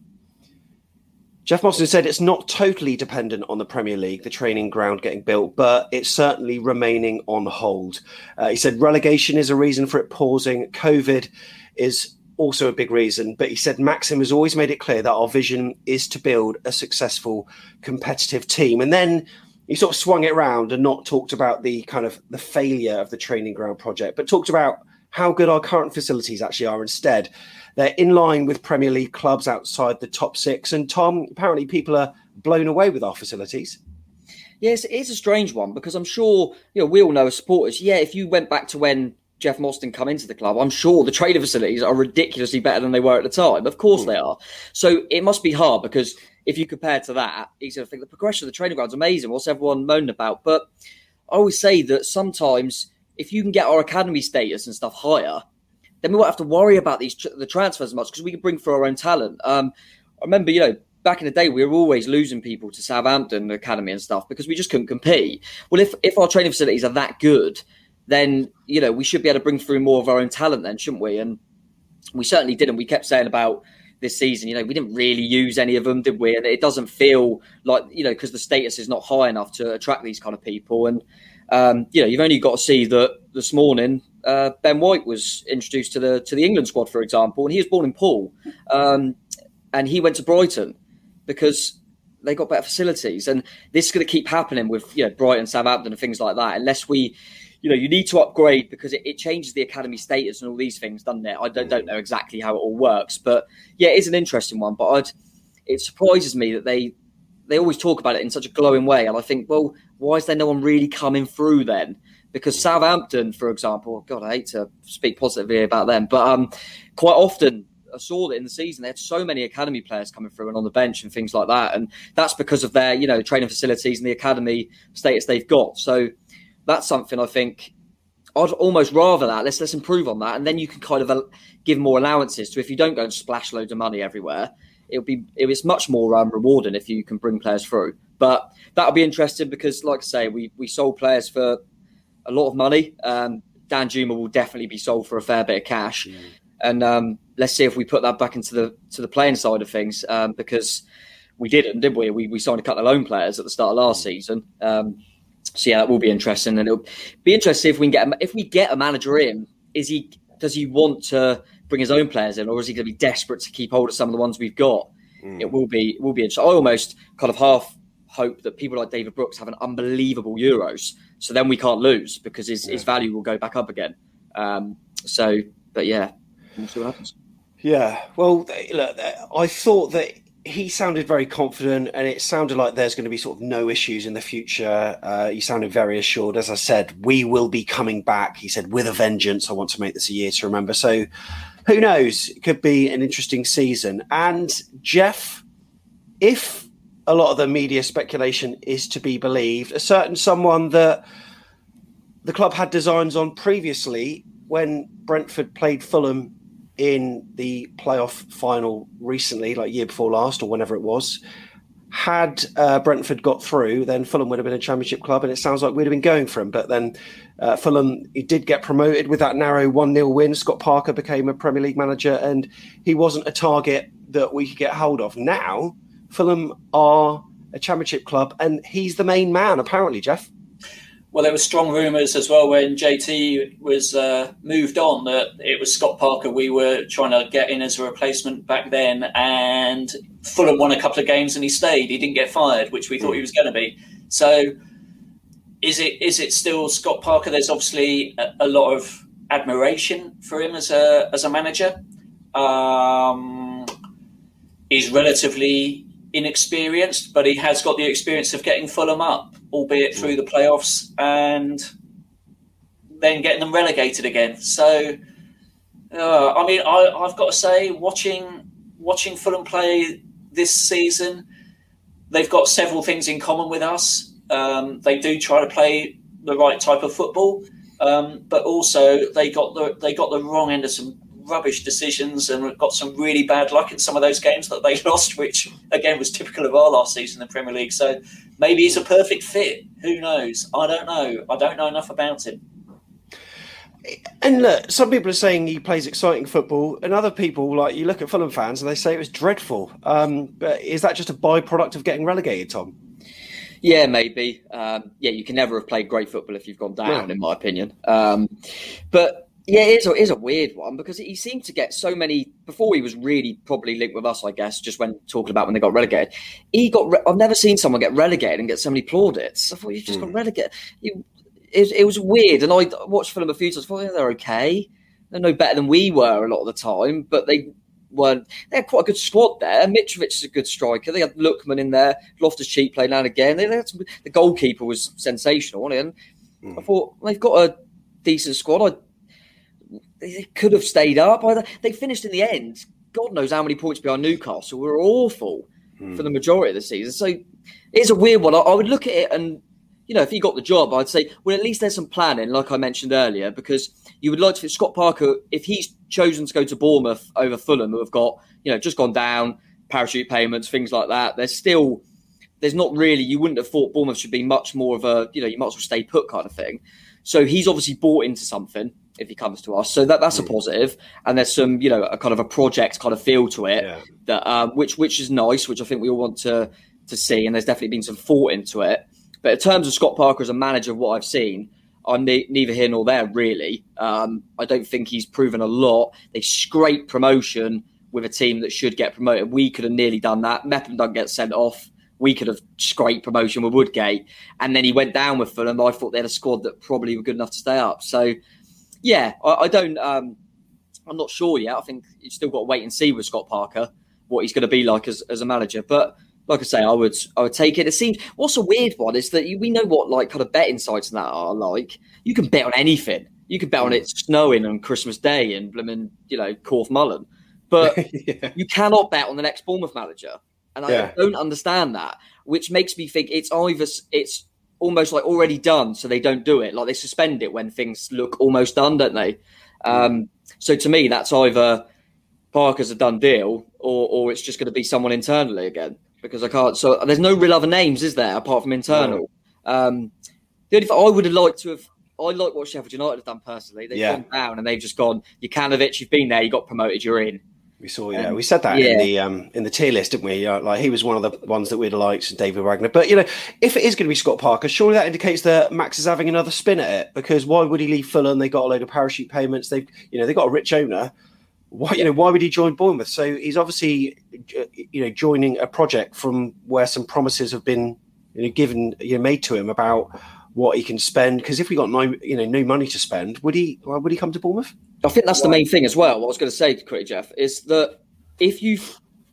Jeff Mostyn said it's not totally dependent on the Premier League, the training ground getting built, but it's certainly remaining on hold. Uh, he said relegation is a reason for it pausing. COVID is also a big reason, but he said Maxim has always made it clear that our vision is to build a successful, competitive team. And then he sort of swung it around and not talked about the kind of the failure of the training ground project, but talked about how good our current facilities actually are instead. They're in line with Premier League clubs outside the top six. And Tom, apparently people are blown away with our facilities. Yes, it is a strange one because I'm sure you know we all know as supporters. Yeah, if you went back to when Jeff Mostyn come into the club, I'm sure the training facilities are ridiculously better than they were at the time. Of course mm. they are. So it must be hard because if you compare to that, you going to think the progression of the training ground's amazing. What's everyone moaning about? But I always say that sometimes if you can get our academy status and stuff higher, then we won't have to worry about these the transfers as much because we can bring through our own talent. Um, I remember, you know, back in the day, we were always losing people to Southampton Academy and stuff because we just couldn't compete. Well, if if our training facilities are that good, then you know we should be able to bring through more of our own talent, then shouldn't we? And we certainly didn't. We kept saying about this season, you know, we didn't really use any of them, did we? And it doesn't feel like you know because the status is not high enough to attract these kind of people. And um, you know, you've only got to see that this morning uh, Ben White was introduced to the to the England squad, for example, and he was born in Poole, um, and he went to Brighton because they got better facilities, and this is going to keep happening with you know Brighton, Southampton, and things like that, unless we. You know, you need to upgrade because it, it changes the academy status and all these things, doesn't it? I don't, don't know exactly how it all works, but yeah, it is an interesting one. But I'd, it surprises me that they they always talk about it in such a glowing way, and I think, well, why is there no one really coming through then? because Southampton, for example, God, I hate to speak positively about them, but um, quite often I saw that in the season they had so many academy players coming through and on the bench and things like that, and that's because of their you know training facilities and the academy status they've got. So that's something I think I'd almost rather that. Let's let's improve on that, and then you can kind of give more allowances to if you don't go and splash loads of money everywhere. It'll be it was much more um, rewarding if you can bring players through. But that'll be interesting because, like I say, we we sold players for a lot of money. Um, Danjuma will definitely be sold for a fair bit of cash, mm. and um, let's see if we put that back into the to the playing side of things um, because we didn't, did we? we? We signed a couple of loan players at the start of last season. So yeah, that will be interesting, and it'll be interesting if we can get a, if we get a manager in. Is he does he want to bring his own players in, or is he going to be desperate to keep hold of some of the ones we've got? Mm. It will be it will be interesting. I almost kind of half hope that people like David Brooks have an unbelievable Euros, so then we can't lose because his, yeah. his value will go back up again. Um, so, but yeah, we'll see what happens. Yeah, well, look, I thought that he sounded very confident, and it sounded like there's going to be sort of no issues in the future. Uh, he sounded very assured. As I said, we will be coming back. He said, with a vengeance. I want to make this a year to remember. So, who knows? It could be an interesting season. And Jeff, if a lot of the media speculation is to be believed, a certain someone that the club had designs on previously when Brentford played Fulham in the playoff final recently, like year before last or whenever it was, had uh, Brentford got through, then Fulham would have been a championship club, and it sounds like we'd have been going for him. But then uh, Fulham he did get promoted with that narrow 1 0 win. Scott Parker became a Premier League manager, and he wasn't a target that we could get hold of. Now, Fulham are a championship club, and he's the main man, apparently, Jeff. Well, there were strong rumours as well when JT was uh, moved on that it was Scott Parker we were trying to get in as a replacement back then, and Fulham won a couple of games and he stayed. He didn't get fired, which we thought he was going to be. So, is it is it still Scott Parker? There's obviously a, a lot of admiration for him as a as a manager. Um, he's relatively inexperienced, but he has got the experience of getting Fulham up albeit through the playoffs, and then getting them relegated again. So, uh, I mean, I, have got to say, watching watching Fulham play this season, they've got several things in common with us. Um, they do try to play the right type of football, um, but also they got the they got the wrong end of some rubbish decisions and got some really bad luck in some of those games that they lost, which again was typical of our last season in the Premier League. So maybe he's a perfect fit. Who knows? I don't know. I don't know enough about him. And look, some people are saying he plays exciting football, and other people, like you look at Fulham fans, and they say it was dreadful. Um, but is that just a byproduct of getting relegated, Tom? Yeah, maybe. Um, yeah, you can never have played great football if you've gone down, yeah. in my opinion. Um, but yeah, it is, a, it is a weird one because he seemed to get so many before he was really probably linked with us, I guess, just when talking about when they got relegated. He got re- I've never seen someone get relegated and get so many plaudits. I thought you just mm. got hmm. relegated. it, it, was weird, and I watched Fulham a few times. I thought yeah, they're okay. They're no better than we were a lot of the time, but they weren't. They had quite a good squad there. Mitrovic is a good striker. They had Lookman in there. Loftus Cheek played now and again. They, they some, the goalkeeper was sensational, and mm. I thought they've got a decent squad. I they could have stayed up. They finished in the end. God knows how many points behind Newcastle. We were awful hmm. for the majority of the season. So it's a weird one. I, I, would look at it and, you know, if he got the job, I'd say, well, at least there's some planning, like I mentioned earlier, because you would like to, Scott Parker, if he's chosen to go to Bournemouth over Fulham, who have got, you know, just gone down, parachute payments, things like that, there's still, there's not really, you wouldn't have thought Bournemouth should be much more of a, you know, you might as well stay put kind of thing. So he's obviously bought into something if he comes to us. So that that's a positive. And there's some, you know, a kind of a project kind of feel to it yeah. that um, which which is nice, which I think we all want to to see. And there's definitely been some thought into it. But in terms of Scott Parker as a manager, what I've seen, I'm ne- neither here nor there really. Um, I don't think he's proven a lot. They scrape promotion with a team that should get promoted. We could have nearly done that. Mepham don't get sent off. We could have scraped promotion with Woodgate, and then he went down with Fulham. I thought they had a squad that probably were good enough to stay up. So yeah, I, I don't. Um, I'm not sure yet. I think you've still got to wait and see with Scott Parker what he's going to be like as, as a manager. But like I say, I would I would take it. It seems what's a weird one is that you, we know what like kind of betting sites and that are like. You can bet on anything. You can bet on it snowing on Christmas Day in Blooming, you know, Corfe Mullen, but yeah. you cannot bet on the next Bournemouth manager. And I yeah. don't understand that, which makes me think it's either it's almost like already done, so they don't do it. Like they suspend it when things look almost done, don't they? Um, so to me, that's either Parker's a done deal, or or it's just going to be someone internally again because I can't. So there's no real other names, is there, apart from internal? No. Um, the only thing I would have liked to have. I like what Sheffield United have done personally. They've yeah. gone down and they've just gone. Jokanovic, you've been there, you got promoted, you're in. We saw, yeah, um, we said that yeah. in the um, in the tier list, didn't we? Uh, like he was one of the ones that we'd liked, David Wagner. But you know, if it is going to be Scott Parker, surely that indicates that Max is having another spin at it. Because why would he leave Fulham? They got a load of parachute payments. They've, you know, they got a rich owner. Why, you know, why would he join Bournemouth? So he's obviously, uh, you know, joining a project from where some promises have been, you know, given, you know, made to him about what he can spend. Because if we got no, you know, no money to spend, would he? Why Would he come to Bournemouth? I think that's the main thing as well. What I was going to say, quickly, Jeff, is that if you,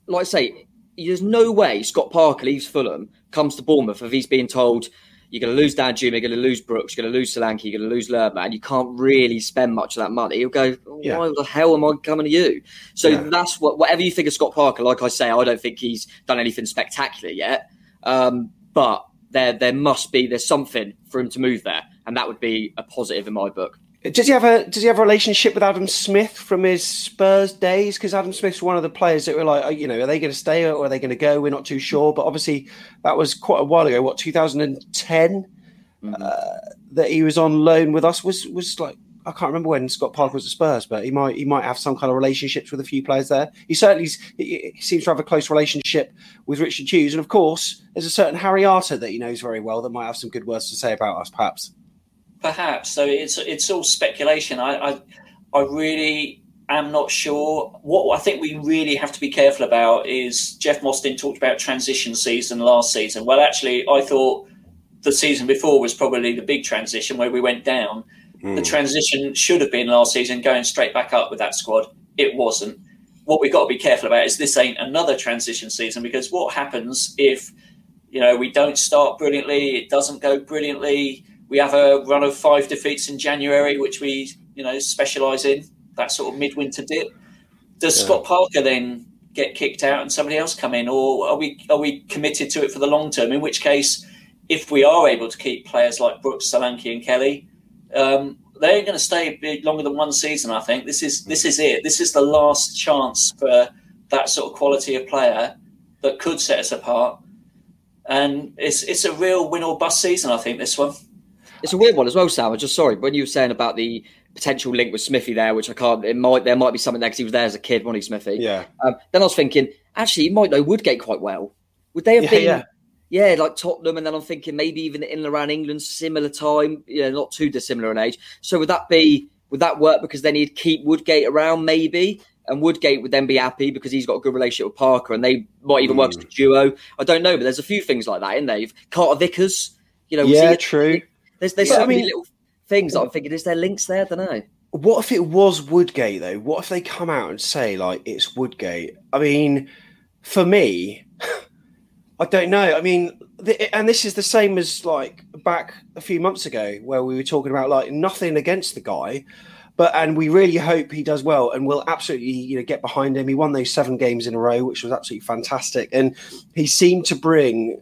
like I say, there's no way Scott Parker leaves Fulham, comes to Bournemouth if he's being told you're going to lose Danjuma, you're going to lose Brooks, you're going to lose Solanke, you're going to lose Lerma. You can't really spend much of that money. He'll go, why yeah. the hell am I coming to you? So yeah. that's what, whatever you think of Scott Parker, like I say, I don't think he's done anything spectacular yet. Um, but there, there must be, there's something for him to move there. And that would be a positive in my book. Does he have a Does he have a relationship with Adam Smith from his Spurs days? Because Adam Smith's one of the players that were like, you know, are they going to stay or are they going to go? We're not too sure. But obviously, that was quite a while ago. What 2010 mm-hmm. uh, that he was on loan with us was was like I can't remember when Scott Parker was at Spurs, but he might he might have some kind of relationships with a few players there. He certainly he, he seems to have a close relationship with Richard Hughes, and of course, there's a certain Harry Arter that he knows very well that might have some good words to say about us, perhaps. Perhaps. So it's it's all speculation. I, I, I really am not sure. What I think we really have to be careful about is Jeff Mostyn talked about transition season last season. Well, actually, I thought the season before was probably the big transition where we went down. Mm. The transition should have been last season, going straight back up with that squad. It wasn't. What we've got to be careful about is this ain't another transition season because what happens if you know we don't start brilliantly, it doesn't go brilliantly we have a run of five defeats in January, which we you know specialise in that sort of midwinter dip. Does yeah. Scott Parker then get kicked out and somebody else come in, or are we are we committed to it for the long term? In which case, if we are able to keep players like Brooks, Solanke, and Kelly, um, they're going to stay longer than one season. I think this is this is it. This is the last chance for that sort of quality of player that could set us apart. And it's it's a real win or bust season. I think this one. It's a weird one as well, Sam. I just sorry when you were saying about the potential link with Smithy there, which I can't. It might there might be something there because he was there as a kid, wasn't he, Smithy? Yeah. Um, then I was thinking, actually, he might know Woodgate quite well. Would they have yeah, been? Yeah. Yeah, like Tottenham, and then I'm thinking maybe even in and around England, similar time, you know, not too dissimilar in age. So would that be would that work? Because then he'd keep Woodgate around, maybe, and Woodgate would then be happy because he's got a good relationship with Parker, and they might even mm. work as a duo. I don't know, but there's a few things like that in there. You've Carter Vickers, you know, yeah, true. There's there's yeah, so I mean, many little things that I'm thinking, is there links there? I don't know. What if it was Woodgate though? What if they come out and say like it's Woodgate? I mean, for me, I don't know. I mean, and this is the same as like back a few months ago where we were talking about like nothing against the guy, but and we really hope he does well and we'll absolutely you know get behind him. He won those seven games in a row, which was absolutely fantastic, and he seemed to bring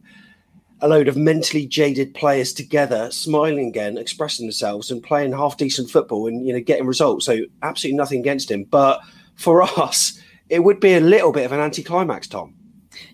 a load of mentally jaded players together, smiling again, expressing themselves, and playing half decent football and you know getting results. So absolutely nothing against him, but for us, it would be a little bit of an anticlimax, Tom.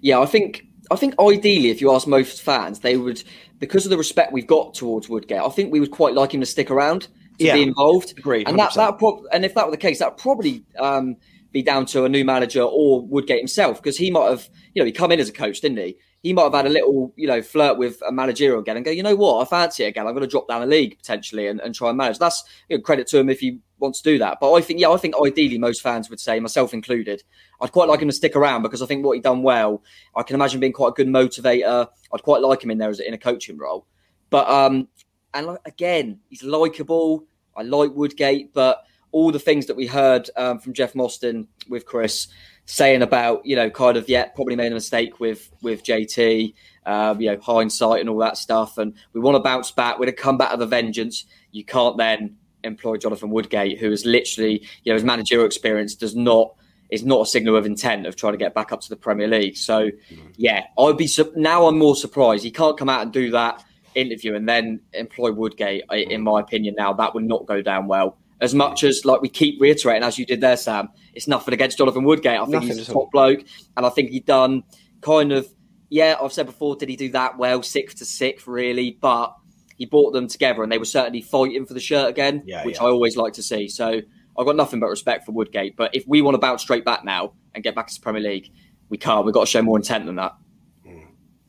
Yeah, I think I think ideally, if you ask most fans, they would because of the respect we've got towards Woodgate. I think we would quite like him to stick around to yeah, be involved. Agreed, and that that prob- and if that were the case, that probably. Um, be down to a new manager or Woodgate himself because he might have, you know, he come in as a coach, didn't he? He might have had a little, you know, flirt with a managerial again and go, you know what, I fancy it again. I'm going to drop down a league potentially and, and try and manage. That's you know, credit to him if he wants to do that. But I think, yeah, I think ideally most fans would say, myself included, I'd quite like him to stick around because I think what he done well, I can imagine being quite a good motivator. I'd quite like him in there as in a coaching role. But um, and again, he's likable. I like Woodgate, but all the things that we heard um, from Jeff Mostyn with Chris saying about you know kind of yeah probably made a mistake with with JT um, you know hindsight and all that stuff and we want to bounce back we're going to come back with a vengeance. You can't then employ Jonathan Woodgate who is literally you know his managerial experience does not is not a signal of intent of trying to get back up to the Premier League. So yeah I'd be now I'm more surprised. He can't come out and do that interview and then employ Woodgate, in my opinion, now. That would not go down well. As much as like we keep reiterating, as you did there, Sam, it's nothing against Jonathan Woodgate. I think Nothing he's a top bloke, and I think he done kind of yeah. I've said before, did he do that well, sixth to sixth, really? But he brought them together, and they were certainly fighting for the shirt again, Yeah, which yeah. I always like to see. So I've got nothing but respect for Woodgate. But if we want to bounce straight back now and get back to the Premier League, we can't. We've got to show more intent than that.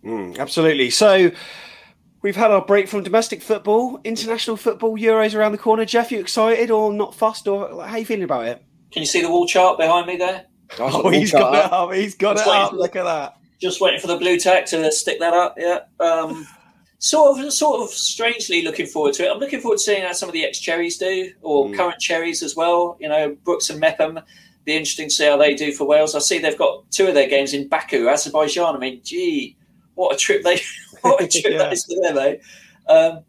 Mm, absolutely. So we've had our break from domestic football, international football, Euros around the corner. Jeff, you excited or not fussed, or how you feeling about it? Can you see the wall chart behind me there? Oh, he's got it up. He's got Just it up. for- Look at that. Just waiting for the Blu Tack to stick that up. Yeah. Um, sort of, sort of strangely looking forward to it. I'm looking forward to seeing how some of the ex cherries do, or current cherries as well. You know, Brooks and Mepham. Be interesting to see how they do for Wales. I see they've got two of their games in Baku, Azerbaijan. I mean, gee, what a trip they, Yeah. that is to them, eh? Um,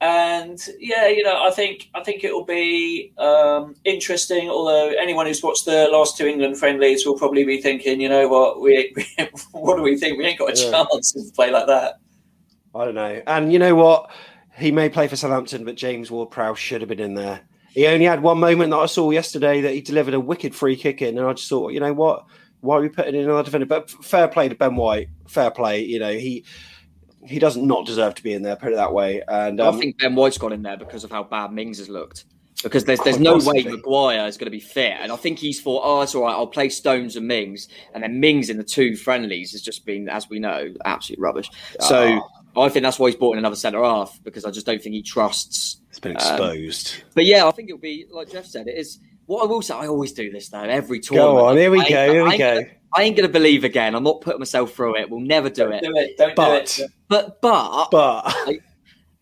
and yeah, you know, I think I think it will be um, interesting. Although anyone who's watched the last two England friendlies will probably be thinking, you know what, we, what do we think? We ain't got a Yeah. chance to play like that. I don't know. And you know what? He may play for Southampton, but James Ward-Prowse should have been in there. He only had one moment that I saw yesterday that he delivered a wicked free kick in, and I just thought, you know what? Why are we putting in another defender? But fair play to Ben White. Fair play. You know he he does not deserve to be in there. Put it that way. And um, I think Ben White's got in there because of how bad Mings has looked. Because there's there's no way Maguire is going to be fit, and I think he's thought, oh, it's all right. I'll play Stones and Mings, and then Mings in the two friendlies has just been, as we know, absolute rubbish. So I think that's why he's brought in another centre half because I just don't think he trusts. it's been um, exposed. But yeah, I think it'll be like Jeff said. It is what I will say. I always do this though. Every Go tournament. on. Here we I- go. I- Here I we ain't go. gonna- I ain't going to believe again. I'm not putting myself through it. We'll never do Don't it. do it. Don't But do it. But but but I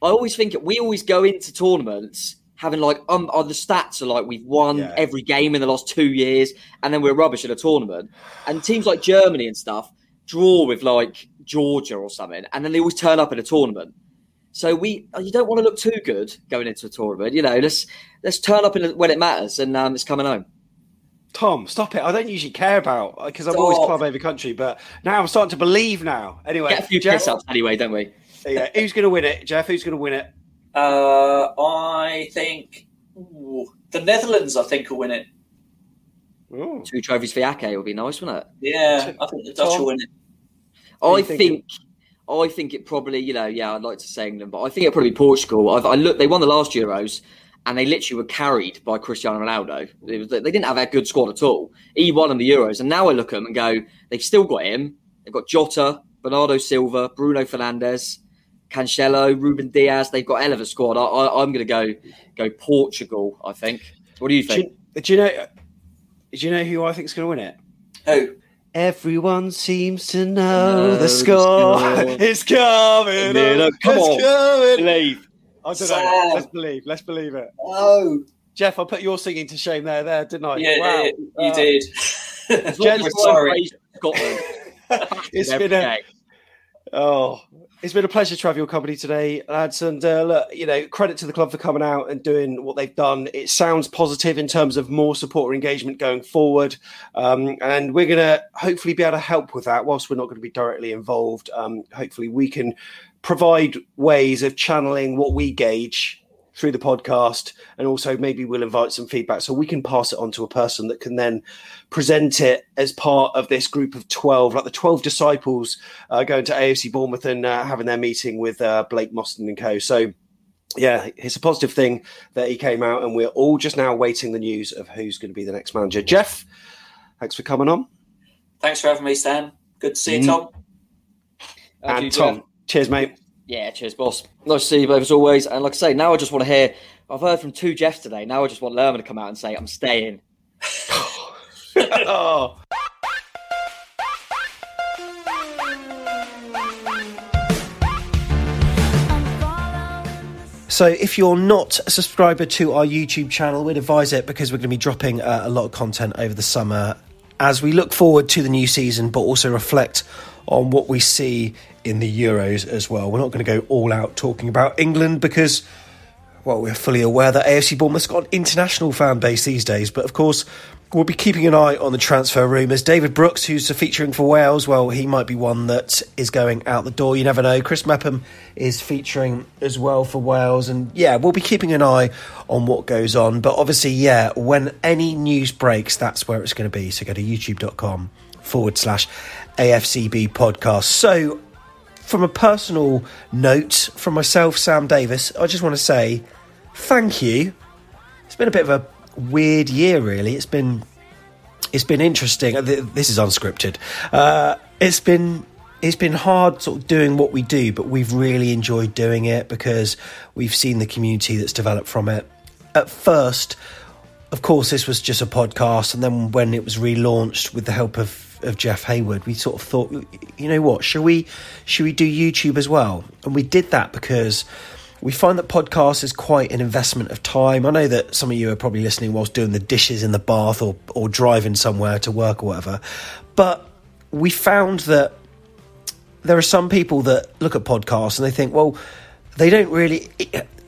always think we always go into tournaments having like um oh, the stats are like we've won Yeah. every game in the last two years, and then we're rubbish at a tournament. And teams like Germany and stuff draw with like Georgia or something, and then they always turn up in a tournament. So we uh, you don't want to look too good going into a tournament. You know, let's let's turn up in when it matters, and um, it's coming home. Tom, stop it! I don't usually care about because I'm always Stop. club over country, but now I'm starting to believe now. Anyway, Get a few Jeff, piss ups anyway, don't we? yeah, who's going to win it, Jeff? Who's going to win it? Uh, I think ooh, the Netherlands. I think will win it. Ooh. Two trophies for Ake would be nice, wouldn't it? Yeah, I think the Dutch Tom? will win it. I think, think? I think it probably, you know, yeah, I'd like to say England, but I think it'll probably be Portugal. I've, I look, they won the last Euros, and they literally were carried by Cristiano Ronaldo. Was, they didn't have a good squad at all. He won them the Euros, and now I look at them and go, they've still got him. They've got Jota, Bernardo Silva, Bruno Fernandes, Cancelo, Ruben Dias. They've got a hell of a squad. I, I, I'm going to go go Portugal. I think. What do you Do think? you, do you know? Do you know who I think is going to win it? Who? Everyone seems to know Know the the score. score. it's coming. Up. come it's on. coming. Believe. I don't know. Let's believe. Let's believe it. Oh, Jeff, I put your singing to shame there, there, didn't I? yeah, Wow. you Uh, did. Jen- We're sorry. Scotland. It's Every been a. Oh, it's been a pleasure to have your company today, lads. And uh, look, you know, credit to the club for coming out and doing what they've done. It sounds positive in terms of more supporter engagement going forward, um, and we're going to hopefully be able to help with that. Whilst we're not going to be directly involved, um, hopefully we can provide ways of channeling what we gauge through the podcast and also maybe we'll invite some feedback so we can pass it on to a person that can then present it as part of this group of 12 like the 12 disciples uh, going to AFC Bournemouth and uh, having their meeting with uh, Blake Mostyn and co so yeah it's a positive thing that he came out and we're all just now waiting the news of who's going to be the next manager Jeff thanks for coming on Thanks for having me, Stan. Good to see you, Mm. Tom. and you, Tom Jeff. Cheers mate Yeah, cheers, boss. Nice to see you both as always. And like I say, now I just want to hear. I've heard from two Jeffs today. Now I just want Lerma to come out and say, "I'm staying." oh. So, if you're not a subscriber to our YouTube channel, we'd advise it because we're going to be dropping uh, a lot of content over the summer as we look forward to the new season, but also reflect on what we see in the Euros as well. We're not going to go all out talking about England because, well, we're fully aware that AFC Bournemouth's got an international fan base these days, but of course, We'll be keeping an eye on the transfer rumours. David Brooks, who's featuring for Wales, well, he might be one that is going out the door. You never know. Chris Mepham is featuring as well for Wales. And yeah, we'll be keeping an eye on what goes on. But obviously, yeah, when any news breaks, that's where it's going to be. So go to youtube.com forward slash AFCB podcast. So, from a personal note from myself, Sam Davis, I just want to say thank you. It's been a bit of a weird year, really. It's been it's been interesting. This is unscripted. Uh, it's been it's been hard sort of doing what we do, but we've really enjoyed doing it because we've seen the community that's developed from it. At first, of course, this was just a podcast, and then when it was relaunched with the help of of Jeff Hayward, we sort of thought, you know what, should we should we do YouTube as well? And we did that because we find that podcast is quite an investment of time. I know that some of you are probably listening whilst doing the dishes in the bath or, or driving somewhere to work or whatever. But we found that there are some people that look at podcasts and they think, well, they don't really.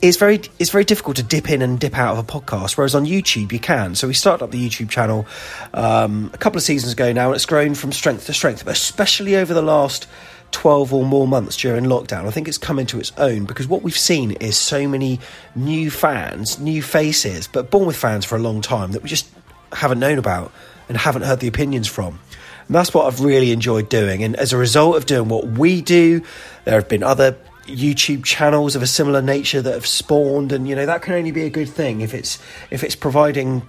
It's very it's very difficult to dip in and dip out of a podcast, whereas on YouTube you can. So we started up the YouTube channel um, a couple of seasons ago now, and it's grown from strength to strength, but especially over the last 12 or more months during lockdown. I think it's come into its own because what we've seen is so many new fans, new faces, but Bournemouth fans for a long time that we just haven't known about and haven't heard the opinions from. And that's what I've really enjoyed doing. And as a result of doing what we do, there have been other YouTube channels of a similar nature that have spawned, and you know that can only be a good thing if it's if it's providing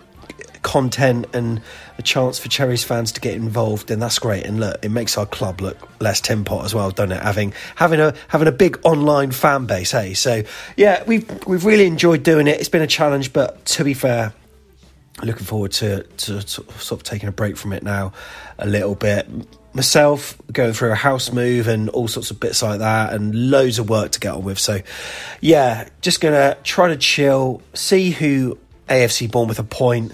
content and a chance for Cherries fans to get involved, then that's great. And look, it makes our club look less tin pot as well, doesn't it? Having having a having a big online fan base, hey. So yeah, we've we've really enjoyed doing it. It's been a challenge, but to be fair, looking forward to to sort of taking a break from it now a little bit. Myself going through a house move and all sorts of bits like that, and loads of work to get on with. So, yeah, just gonna try to chill, see who AFC Bournemouth appoint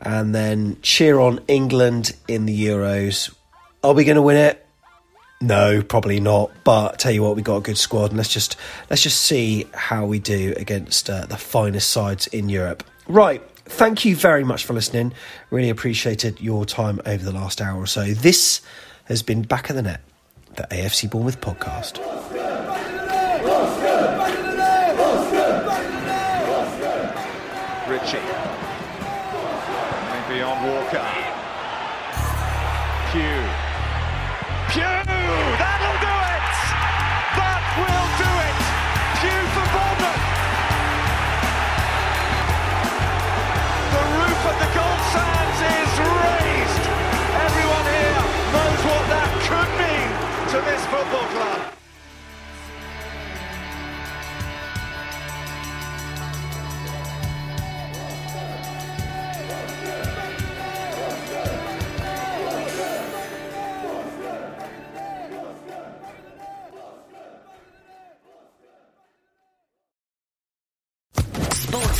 and then cheer on England in the Euros. Are we to win it? No, probably not. But tell you what, we got a good squad, and let's just let's just see how we do against uh, the finest sides in Europe. Right. Thank you very much for listening. Really appreciated your time over the last hour or so. This has been Back of the Net, the AFC Bournemouth podcast.